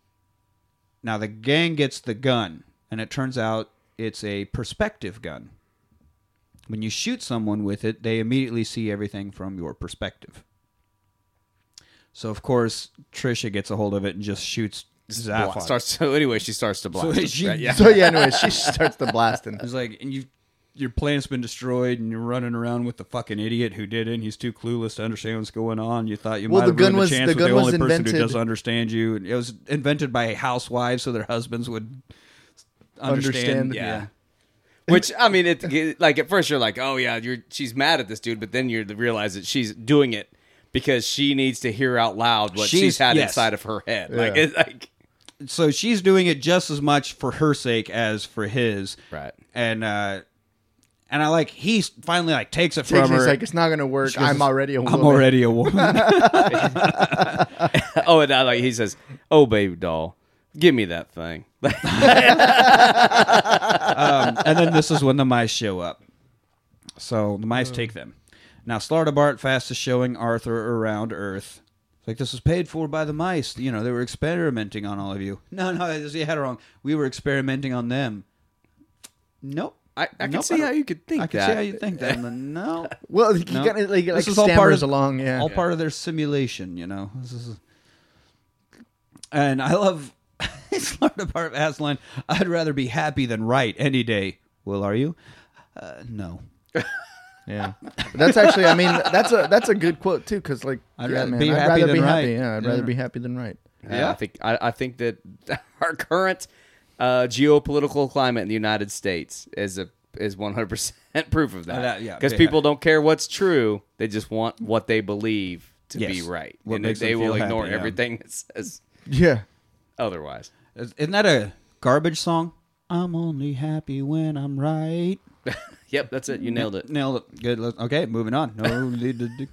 now the gang gets the gun, and it turns out it's a perspective gun. When you shoot someone with it, they immediately see everything from your perspective. So of course Tricia gets a hold of it and just shoots Bla- Zaphod. starts. So anyway, she starts to blast. So him, she- right? Yeah. so. Yeah. Anyway, she starts the blasting. It's like, and you, your plan's been destroyed, and you're running around with the fucking idiot who did it. And he's too clueless to understand what's going on. You thought you Well, might the have gun ruined was- the chance the with gun the was only person who invented- does understand you. And it was invented by housewives, so their husbands would understand. Understand. Yeah. Which I mean, it like at first you're like, oh yeah, you're she's mad at this dude, but then you realize that she's doing it because she needs to hear out loud what she's, She's- had yes. inside of her head. Like, Yeah. it's like so she's doing it just as much for her sake as for his. Right. And uh and I like he finally like takes it Takes from me, her. it's like it's not gonna work. She goes, I'm already a woman. I'm already a woman. oh, and I, like he says, oh baby doll, give me that thing. um, and then this is when the mice show up. So the mice take them. Now Slartibartfast is showing Arthur around Earth. It's like this was paid for by the mice. You know they were experimenting on all of you. No, no, you had it wrong. We were experimenting on them. Nope. I, I can Nope, see don't- how you could think that. I can that. see how you think that. No, Well, he No. kind of like, like This is all part of- along. Yeah. all part of their simulation. You know. This is, and I love Slardabart Aslan. I'd rather be happy than right any day. Will, are you? Uh, no. Yeah, But that's actually. I mean, that's a that's a good quote too, because like, I'd yeah, rather man, be I'd happy rather than be right. happy. Yeah, I'd Yeah. rather be happy than right. Yeah, I think I, I think that our current uh, geopolitical climate in the United States is a is one hundred percent proof of Uh, that. that- yeah, because yeah. people don't care what's true; they just want what they believe to be Yes. right, What and makes they them will feel ignore happy, yeah. everything that says Yeah. otherwise. Is- Isn't that a garbage song? I'm only happy when I'm right. Yep, that's it. You nailed it. Nailed it. Good. let's- Okay, moving on. No. need to do-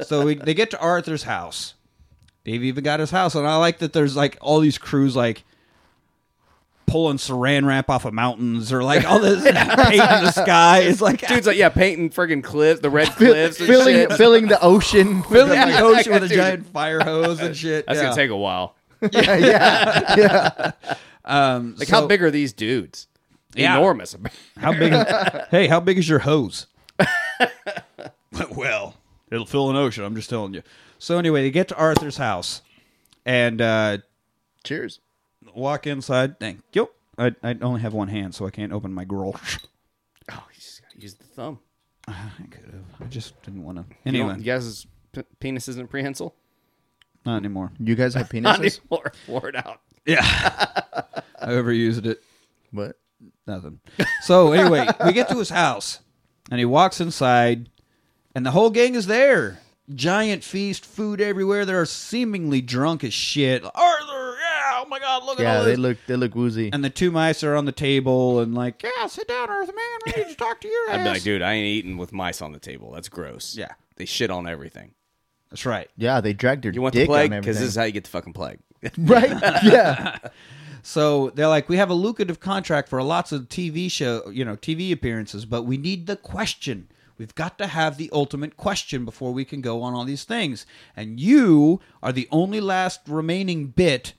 so we, they get to Arthur's house. They've even got his house, and I like that. There's like all these crews like pulling saran wrap off of mountains, or like all this paint in the sky. It's like Dude's like, yeah, painting friggin' cliffs, the red cliffs, and filling shit. filling the ocean. filling the ocean with a dude. giant fire hose and shit. That's yeah. gonna take a while. yeah, yeah, yeah. Um, Like, so- how big are these dudes? Yeah. Enormous. How big? hey, how big is your hose? well, it'll fill an ocean. I'm just telling you. So anyway, they get to Arthur's house and uh, Cheers. Walk inside. Thank you. I, I only have one hand, so I can't open my grill. Oh, you just gotta use the thumb. I could have. I just didn't want to. You, don't- Anyway, you guys' p- penis isn't prehensile. not anymore. You guys have Not penises? anymore. Wore it out. Yeah. I overused it. what? Nothing. So anyway, we get to his house, and he walks inside, and the whole gang is there. Giant feast, food everywhere. They're seemingly drunk as shit. Arthur, yeah, oh my god, look at Yeah, all they this. look they look woozy. and the two mice are on the table and like, yeah, sit down, Earth man. We need to talk to your ass. I'd be like, dude, I ain't eating with mice on the table. That's gross. Yeah. They shit on everything. That's right. Yeah, they dragged their You want dick the plague? on Because everything. this is how you get the fucking plague. right? Yeah. So they're like, we have a lucrative contract for lots of TV show, you know, TV appearances, but we need the question. We've got to have the ultimate question before we can go on all these things. And you are the only last remaining bit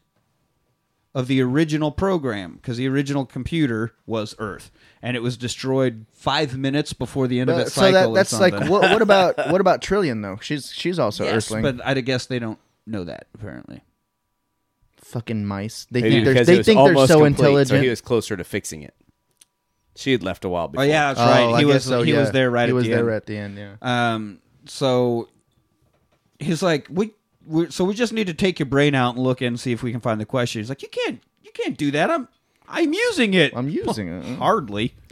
of the original program because the original computer was Earth, and it was destroyed five minutes before the end of But- its so cycle. that, that's or like what, what about what about Trillian though? She's she's also Yes, Earthling. but I'd guess they don't know that apparently. Fucking mice. They Maybe think they're they think they're so complete, intelligent. So he was closer to fixing it. She had left a while before. Oh before. yeah, that's Oh, right. I He guess was so, he yeah. was there right He at was the there end. at the end. Yeah. Um, so he's like, we, we, so we just need to take your brain out and look and see if we can find the question. He's like, you can't, you can't do that. I'm, I'm using it. I'm using it. Hardly.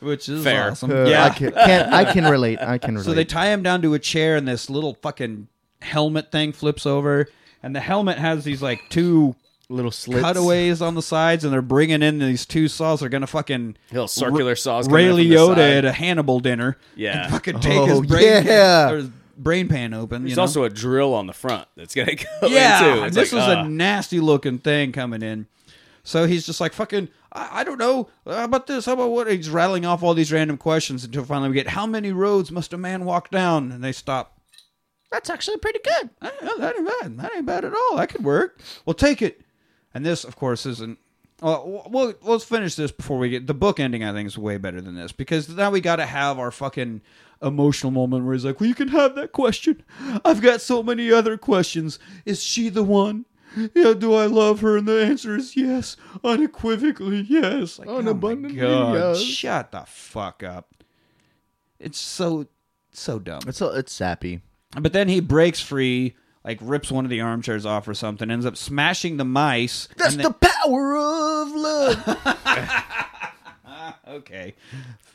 Which is Fair. awesome. Uh, yeah. I can, can I can relate. I can relate. so they tie him down to a chair, and this little fucking helmet thing flips over, and the helmet has these like two little slits. cutaways on the sides, and they're bringing in these two saws. They're gonna fucking Little circular saws Ray coming in from the Liotta at a Hannibal dinner. Yeah. and fucking take Oh, his brain, yeah. Or his brain pan open. There's you know? also a drill on the front that's gonna go yeah, in too. It's this like, is uh, a nasty looking thing coming in. So he's just like fucking. I, I don't know. How about this? How about what? He's rattling off all these random questions until finally we get how many roads must a man walk down? And they stop. That's actually pretty good. Know, that ain't bad. That ain't bad at all. That could work. Well, take it. And this, of course, isn't. Well, well, let's finish this before we get the book ending. I think is way better than this because now we got to have our fucking emotional moment where he's like, "Well, you can have that question. I've got so many other questions. Is she the one? Yeah, do I love her? And the answer is yes, unequivocally yes. Like, Unabundantly oh my God, yes. Shut the fuck up. It's so so dumb. It's a, it's sappy. But then he breaks free, like rips one of the armchairs off or something, ends up smashing the mice. That's the power of love. okay.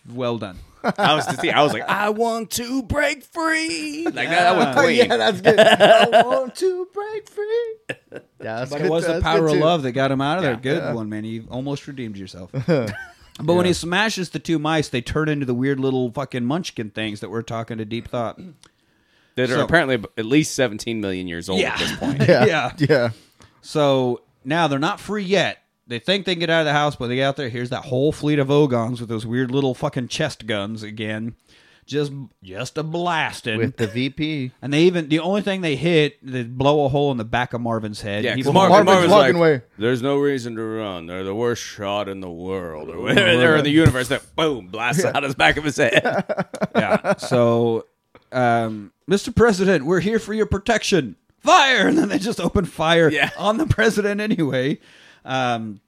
Well done. I was see, I was like, I want to break free. Like that, that was Queen. yeah, that's good. I want to break free. Yeah, that's But good. it was the power of love that got him out of there. Yeah. Good one, man. You almost redeemed yourself. but when he smashes the two mice, they turn into the weird little fucking munchkin things that we're talking to Deep Thought. that are apparently at least 17 million years old at this point. Yeah, Yeah. yeah. So now they're not free yet. They think they can get out of the house, but they get out there. Here's that whole fleet of Vogons with those weird little fucking chest guns again, just just a blasting. With the VP. and they even the only thing they hit, they blow a hole in the back of Marvin's head. Yeah, He 'cause falls- Marvin, Marvin's Marvin's walking like, away. There's no reason to run. They're the worst shot in the world, or whatever. They're in the universe. That boom blasts out his back of his head. yeah. So, um, Mr. President, we're here for your protection. Fire! And then they just open fire Yeah. on the president anyway. Um,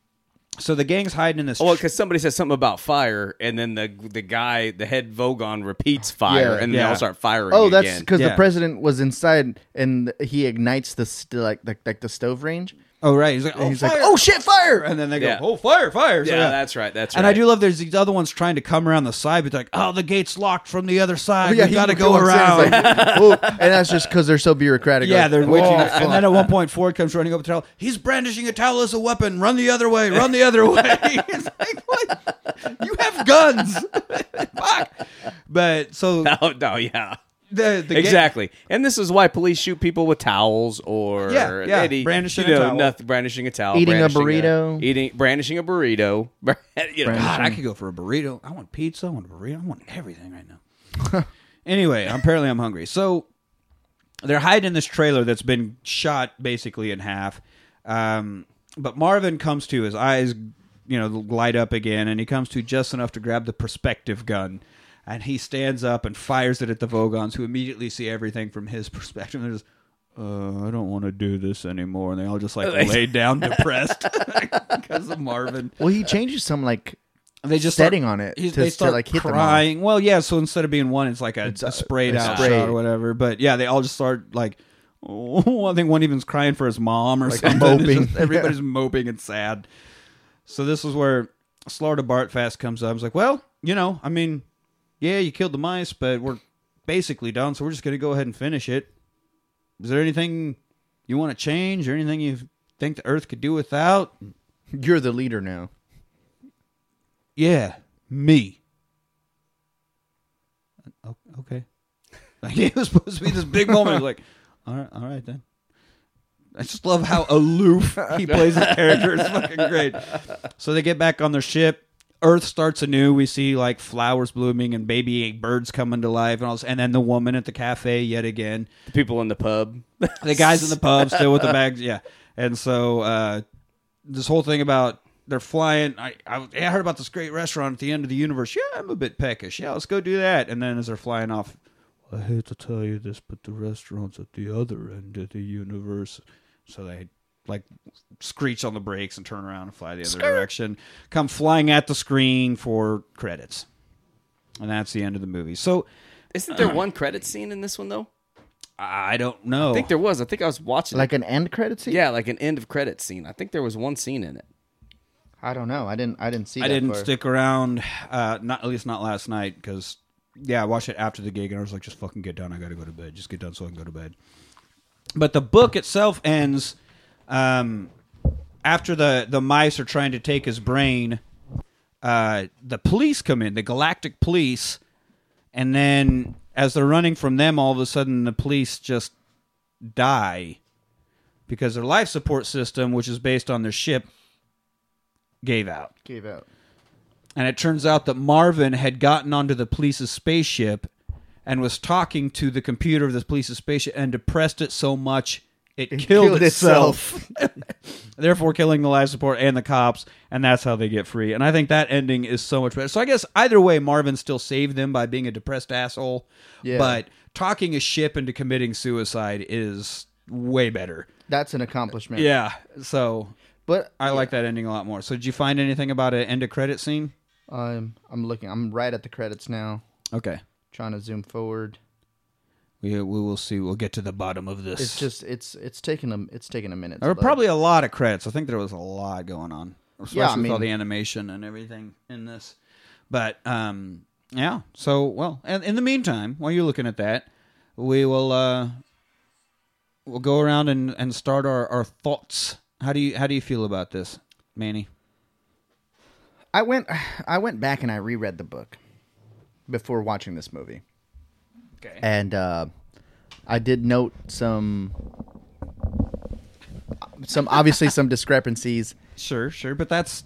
so the gang's hiding in this. Oh, because somebody says something about fire, and then the the guy, the head Vogon, repeats fire, Yeah. and then they Yeah. all start firing. Oh, that's again. because Yeah. the president was inside and he ignites the st- like, like like the stove range. Oh, right. He's like, oh, he's fire! like, "Oh shit, fire!" And then they go, Yeah. oh, fire, fire! So, yeah, that's right. That's right. And I do love there's these other ones trying to come around the side, but they're like, oh, the gate's locked from the other side. Oh, yeah, he got to go walks in, around. like, and that's just because they're so bureaucratic. yeah, Like, they're waiting. "Oh, and then at one point, Ford comes running up the towel. He's brandishing a towel as a weapon. Run the other way. Run the other way. it's like, what? You have guns. Fuck. But so Oh no, yeah. The, the ga- exactly. And this is why police shoot people with towels or Yeah, yeah, any- brandishing you a know, towel. nothing, brandishing a towel, Eating a brandishing burrito. eating brandishing a burrito. you know, God, I could go for a burrito. I want pizza. I want a burrito. I want everything right now. anyway, apparently I'm hungry. So they're hiding in this trailer that's been shot basically in half. Um, but Marvin comes to his eyes, you know, light up again, and he comes to just enough to grab the perspective gun. And he stands up and fires it at the Vogons, who immediately see everything from his perspective. They're just, uh, I don't want to do this anymore. And they all just like lay down depressed because of Marvin well, he changes some like they just setting start- on it he's- to, they to start like hit them crying. Well, yeah. So instead of being one, it's like a, It's a a- sprayed a out sprayed. shot or whatever. But yeah, they all just start like. Oh, I think one even's crying for his mom or something. Moping. just- everybody's moping and sad. So this is where Slartibartfast comes up. He's like, "Well, you know, I mean, yeah, you killed the mice, but we're basically done. So we're just gonna go ahead and finish it. Is there anything you want to change, or anything you think the Earth could do without?" You're the leader now. Yeah, me. Okay. Like it was supposed to be this big moment. Like, all right, all right then. I just love how aloof he plays his character. It's fucking great. So they get back on their ship. Earth starts anew. We see like flowers blooming and baby birds coming to life, and all this, and then the woman at the cafe yet again. the people in the pub. The guys in the pub still with the bags, yeah. And so uh, this whole thing about they're flying. I, I I heard about this great restaurant at the end of the universe. Yeah, I'm a bit peckish. Yeah, let's go do that. And then as they're flying off, I hate to tell you this, but the restaurant's at the other end of the universe. So they like screech on the brakes and turn around and fly the other direction. Come flying at the screen for credits, and that's the end of the movie. So Isn't there one credit scene in this one though? I don't know. I think there was. I think I was watching. Like an end credit scene. yeah, like an end of credit scene. I think there was one scene in it. I don't know. I didn't. I didn't see. I that didn't far. stick around, uh, not at least not last night, because yeah, I watched it after the gig, and I was like, just fucking get done. I got to go to bed. Just get done so I can go to bed. But the book itself ends um, after the the mice are trying to take his brain. Uh, the police come in, the Galactic Police, and then as they're running from them, all of a sudden the police just die because their life support system, which is based on their ship, gave out. Gave out. And it turns out that Marvin had gotten onto the police's spaceship and was talking to the computer of the police's spaceship and depressed it so much it, killed, killed itself. Therefore, killing the life support and the cops, and that's how they get free. And I think that ending is so much better. So I guess either way, Marvin still saved them by being a depressed asshole. Yeah. But talking a ship into committing suicide is way better. That's an accomplishment. Yeah. So But I like that ending a lot more. So did you find anything about an end of credit scene? I'm I'm looking. I'm right at the credits now. Okay. Trying to zoom forward. We we will see. We'll get to the bottom of this. It's just it's it's taken a it's taken a minute. There were probably a lot of credits. I think there was a lot going on, especially Yeah, I with all the animation and everything in this. But um, yeah. So well, and in the meantime, while you're looking at that, we will uh, we'll go around and, and start our, our thoughts. How do you how do you feel about this, Manny? I went I went back and I reread the book before watching this movie. Okay. and uh, I did note some some obviously some discrepancies. Sure, sure, but that's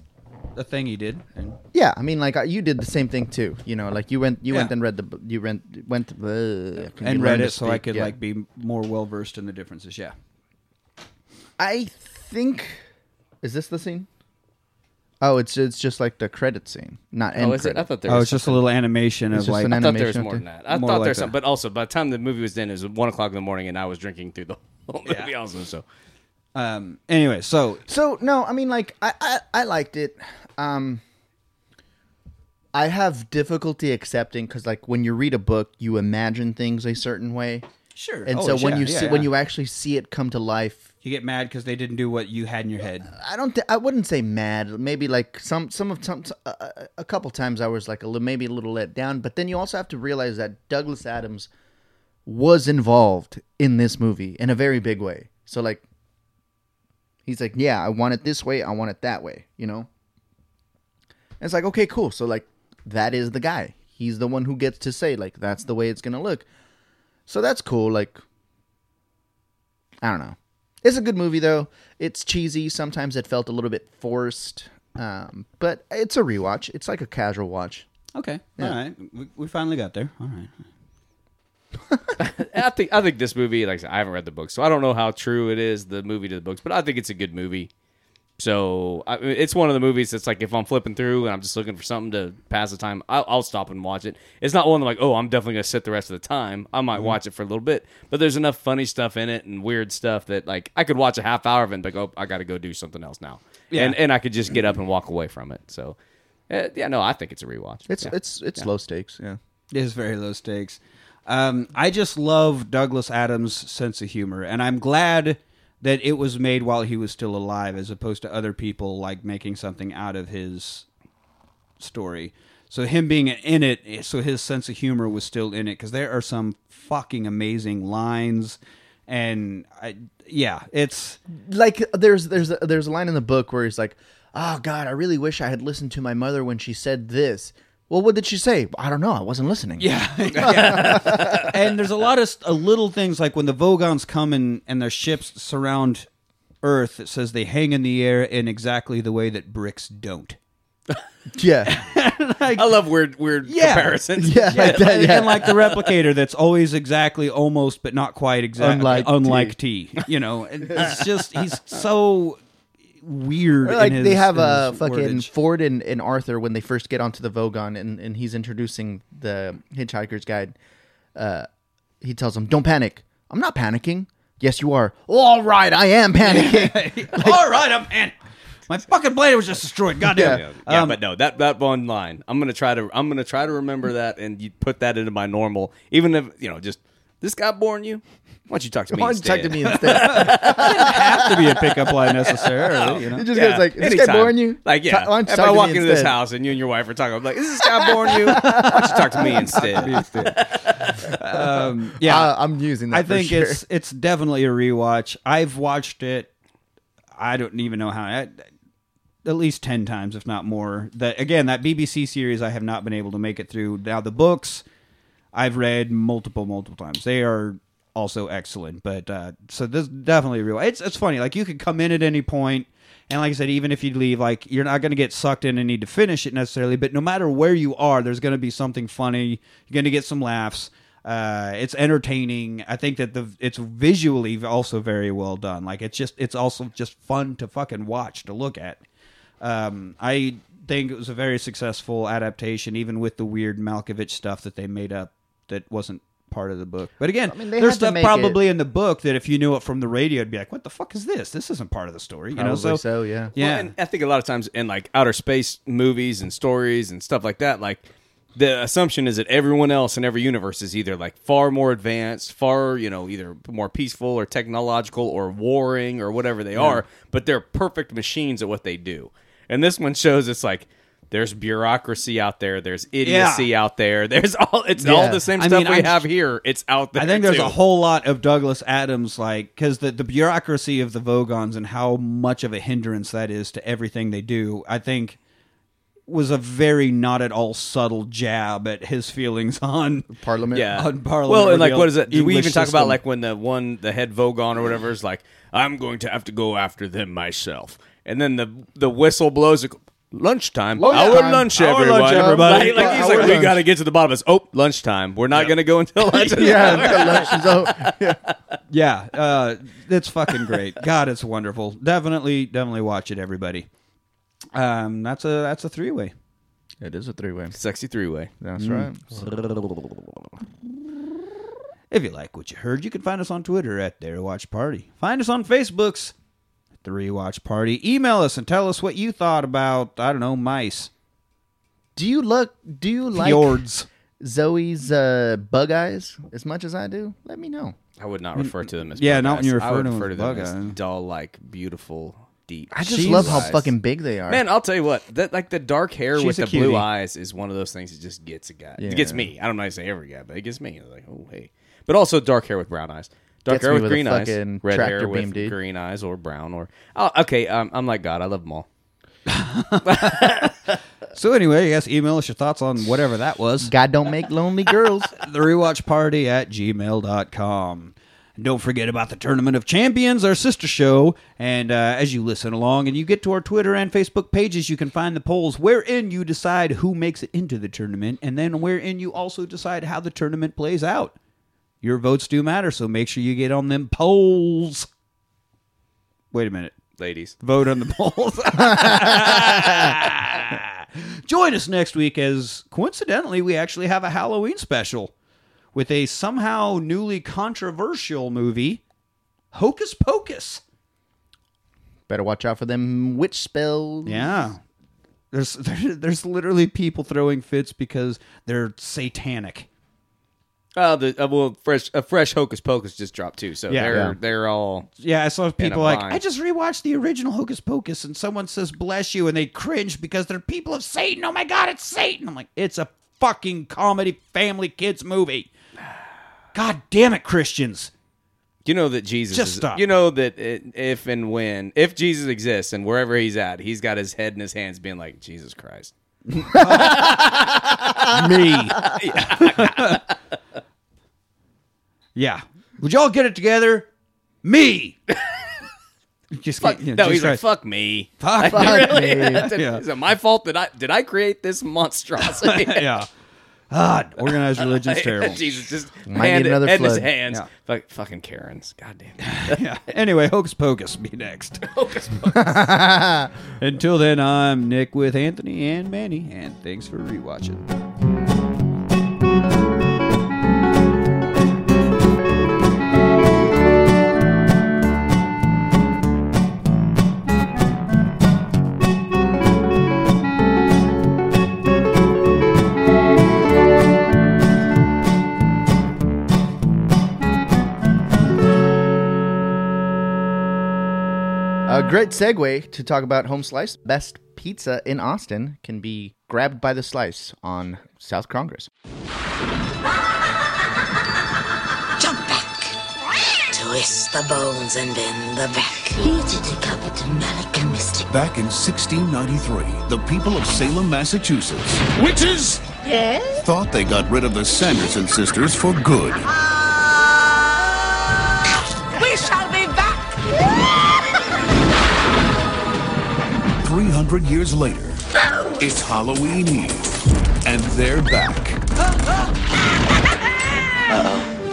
a thing he did. And Yeah, I mean, like uh, you did the same thing too. You know, like you went you went Yeah. and read the you went went uh, can and read to it so I speak? could Yeah. like be more well versed in the differences. Yeah. I think is this the scene? Oh, it's it's just like the credit scene, not end Oh, is it? I credit. thought there Oh, was it's just a little animation It's of just like an I thought there was animation more than that. I More thought like there's that. some, but also by the time the movie was done, it was one o'clock in the morning, and I was drinking through the whole movie. Yeah. Also, so um. Anyway, so So no, I mean like I I, I liked it. Um I have difficulty accepting because like when you read a book, you imagine things a certain way, sure. and Oh, so when yeah, you yeah, see yeah. when you actually see it come to life, you get mad because they didn't do what you had in your head. I don't. Th- I wouldn't say mad. Maybe like some some of some uh, a couple times I was like a little, maybe a little let down. But then you also have to realize that Douglas Adams was involved in this movie in a very big way. So like, he's like, yeah, I want it this way. I want it that way. You know. And it's like okay, cool. So like, that is the guy. He's the one who gets to say like that's the way it's gonna look. So that's cool. Like, I don't know. It's a good movie though. It's cheesy. Sometimes it felt a little bit forced, um, but it's a rewatch. It's like a casual watch. Okay. Yeah. All right. We, we finally got there. All right. I think I think this movie, like I said, I haven't read the book, so I don't know how true it is the movie to the books, but I think it's a good movie. So I, it's one of the movies that's like if I'm flipping through and I'm just looking for something to pass the time, I'll, I'll stop and watch it. It's not one that like, oh, I'm definitely gonna sit the rest of the time. I might watch it for a little bit, but there's enough funny stuff in it and weird stuff that like I could watch a half hour of it and be like, oh, I got to go do something else now, Yeah. and and I could just get up and walk away from it. So uh, yeah, no, I think it's a rewatch. It's Yeah. it's it's low stakes. Yeah. It is very low stakes. Um, I just love Douglas Adams' sense of humor, and I'm glad that it was made while he was still alive, as opposed to other people like making something out of his story. So him being in it, so his sense of humor was still in it, because there are some fucking amazing lines, and I, yeah, it's Like there's there's there's a line in the book where he's like, "Oh God, I really wish I had listened to my mother when she said this." Well, what did she say? I don't know. I wasn't listening. Yeah, yeah. and there's a lot of uh, little things like when the Vogons come and, and their ships surround Earth. It says they hang in the air in exactly the way that bricks don't. Yeah. I love weird weird Yeah. comparisons. Yeah. Yeah, like that, yeah. and like the replicator that's always exactly, almost, but not quite exactly, Unlike unlike, T. You know, and it's just he's so weird. Or, like in they have in a fucking wordage. Ford and, and Arthur when they first get onto the Vogon and, and he's introducing the Hitchhiker's Guide. Uh, he tells them, "Don't panic. I'm not panicking. Yes, you are. All right, I am panicking. All right, I'm and my fucking blade was just destroyed. Goddamn. Yeah, yeah, Um, but no, that that one line, I'm gonna try to I'm gonna try to remember that and you put that into my normal, even if you know, just this guy born you. Why don't you talk to me? Why don't you talk instead? to me instead?" have to be a pickup line necessarily. You know? He just Yeah, goes like, "Is this guy boring you?" Like, yeah. Ta- why don't you if talk I to walk me into this house and you and your wife are talking, I'm like, is this guy boring you? Why don't you talk to me instead? Um, yeah, Uh, I'm using that. I for think sure. it's it's definitely a rewatch. I've watched it. I don't even know how. I, at least ten times, if not more. That again, that BBC series, I have not been able to make it through. Now the books, I've read multiple, multiple times. They are also excellent. But uh, so this definitely real. It's it's funny. Like you could come in at any point, and like I said, even if you leave, like you're not going to get sucked in and need to finish it necessarily. But no matter where you are, there's going to be something funny. You're going to get some laughs. Uh, it's entertaining. I think that the it's visually also very well done. Like it's just it's also just fun to fucking watch to look at. Um, I think it was a very successful adaptation, even with the weird Malkovich stuff that they made up that wasn't part of the book. But again, mean, there's stuff make probably in the book that if you knew it from the radio, it'd be like, "What the fuck is this? This isn't part of the story." You know, so, so, yeah. yeah, Well, and I think a lot of times in like outer space movies and stories and stuff like that, like the assumption is that everyone else in every universe is either like far more advanced, far you know either more peaceful or technological or warring or whatever they are, but they're perfect machines at what they do. And this one shows it's like there's bureaucracy out there, there's idiocy out there, there's all it's all the same I stuff mean, we I'm- have here. It's out there. I think there's too. a whole lot of Douglas Adams, like because the the bureaucracy of the Vogons and how much of a hindrance that is to everything they do. I think was a very not at all subtle jab at his feelings on Parliament. Yeah. on Parliament Well, and like, what is it? Do we even talk about like when the one, the head Vogon or whatever is like, I'm going to have to go after them myself, and then the the whistle blows. Lunchtime, Lunchtime. our lunch, Our everyone. lunch, everybody. Like, like, he's Our like, we lunch. got to get to the bottom of this. Oh, lunchtime. We're not going to go until lunch. Yeah, the lunch is over. yeah, uh, it's fucking great. God, it's wonderful. Definitely, definitely watch it, everybody. Um, that's a that's a three way. It is a three way. Sexy three way. That's right. If you like what you heard, you can find us on Twitter at Dare Watch Party. Find us on Facebook's The Rewatch Party. Email us and tell us what you thought about I don't know mice, Do you look? Do you like fjords. Zooey's uh, bug eyes as much as I do? Let me know. I would not refer to them as Yeah, bug not when eyes. you I refer would to them refer as to them bug as eyes. dull, like beautiful, deep. I just blue love how eyes. fucking big they are. Man, I'll tell you what. That like the dark hair She's with a the blue eyes is one of those things that just gets a guy. Yeah. It gets me. I don't know how to say every guy, but it gets me. Like, oh hey. But also dark hair with brown eyes. Dark Gets hair me with, with a green eyes. fucking Red tractor hair with dude. green eyes or brown or oh, okay. Um, I'm like God. I love them all. So anyway, yes, email us your thoughts on whatever that was. God don't make lonely girls. the rewatch party at gmail.com. And don't forget about the Tournament of Champions, our sister show. And uh, as you listen along and you get to our Twitter and Facebook pages, you can find the polls wherein you decide who makes it into the tournament, and then wherein you also decide how the tournament plays out. Your votes do matter, so make sure you get on them polls. Wait a minute. Ladies. Vote on the polls. Join us next week as coincidentally we actually have a Halloween special with a somehow newly controversial movie, Hocus Pocus. Better watch out for them witch spells. Yeah. There's there's literally people throwing fits because they're satanic. Oh, the uh, well, fresh a fresh Hocus Pocus just dropped too. So Yeah. they're Yeah. they're all Yeah, I saw people like, bind. I just rewatched the original Hocus Pocus and someone says bless you and they cringe because they're people of Satan. Oh my god, it's Satan. I'm like, it's a fucking comedy family kids movie. God damn it, Christians. You know that Jesus. Just is, stop. You know that it, if and when, if Jesus exists and wherever he's at, he's got his head in his hands, being like, "Jesus Christ." Me. yeah. Would y'all get it together? Me. Just Fuck, kidding. no, Jesus he's like, "Fuck me." Fuck. Fuck me. Yeah. Is it my fault that I did I create this monstrosity? yeah. Ah, God, organized religion's terrible. Jesus just Might hand need another head in his hands. Yeah. Fuck, fucking Karens. God damn. yeah. Anyway, Hocus Pocus be next. Hocus Pocus. Until then, I'm Nick with Anthony and Manny, and thanks for rewatching. Great segue to talk about Home Slice. Best pizza in Austin can be grabbed by the slice on South Congress. Jump back. Twist the bones and bend the back. Easy to cover to Malika Back in 1693, the people of Salem, Massachusetts, witches, Yes? thought they got rid of the Sanderson sisters for good. Ah, 300 years later, it's Halloween Eve, and they're back.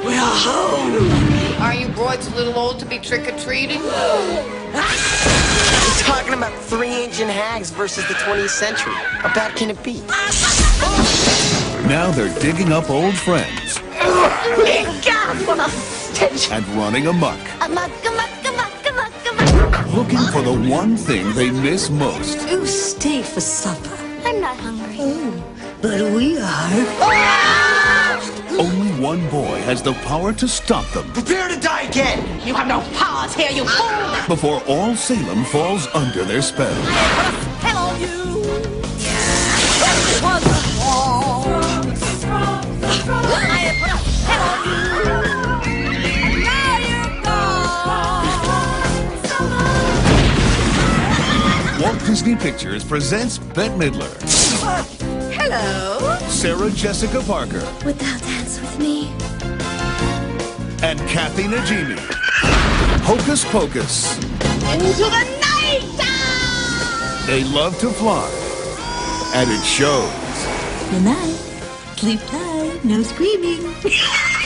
We're home. Are you broads a little old to be trick or treating? He's talking about three ancient hags versus the 20th century. How bad can it be? Now they're digging up old friends God, what a stench. and running amok, amok, amok. Looking for the one thing they miss most. You stay for supper. I I'm not hungry. Ooh, but we are. Ah! Only one boy has the power to stop them Prepare to die again! You have no powers here, you fool! before all Salem falls under their spell. Hello, you. Disney Pictures presents Bette Midler, Hello? Sarah Jessica Parker, Would thou dance with me? and Kathy Najimy. Hocus Pocus. Into the night! They love to fly. And it shows. Good night. Sleep tight. No screaming.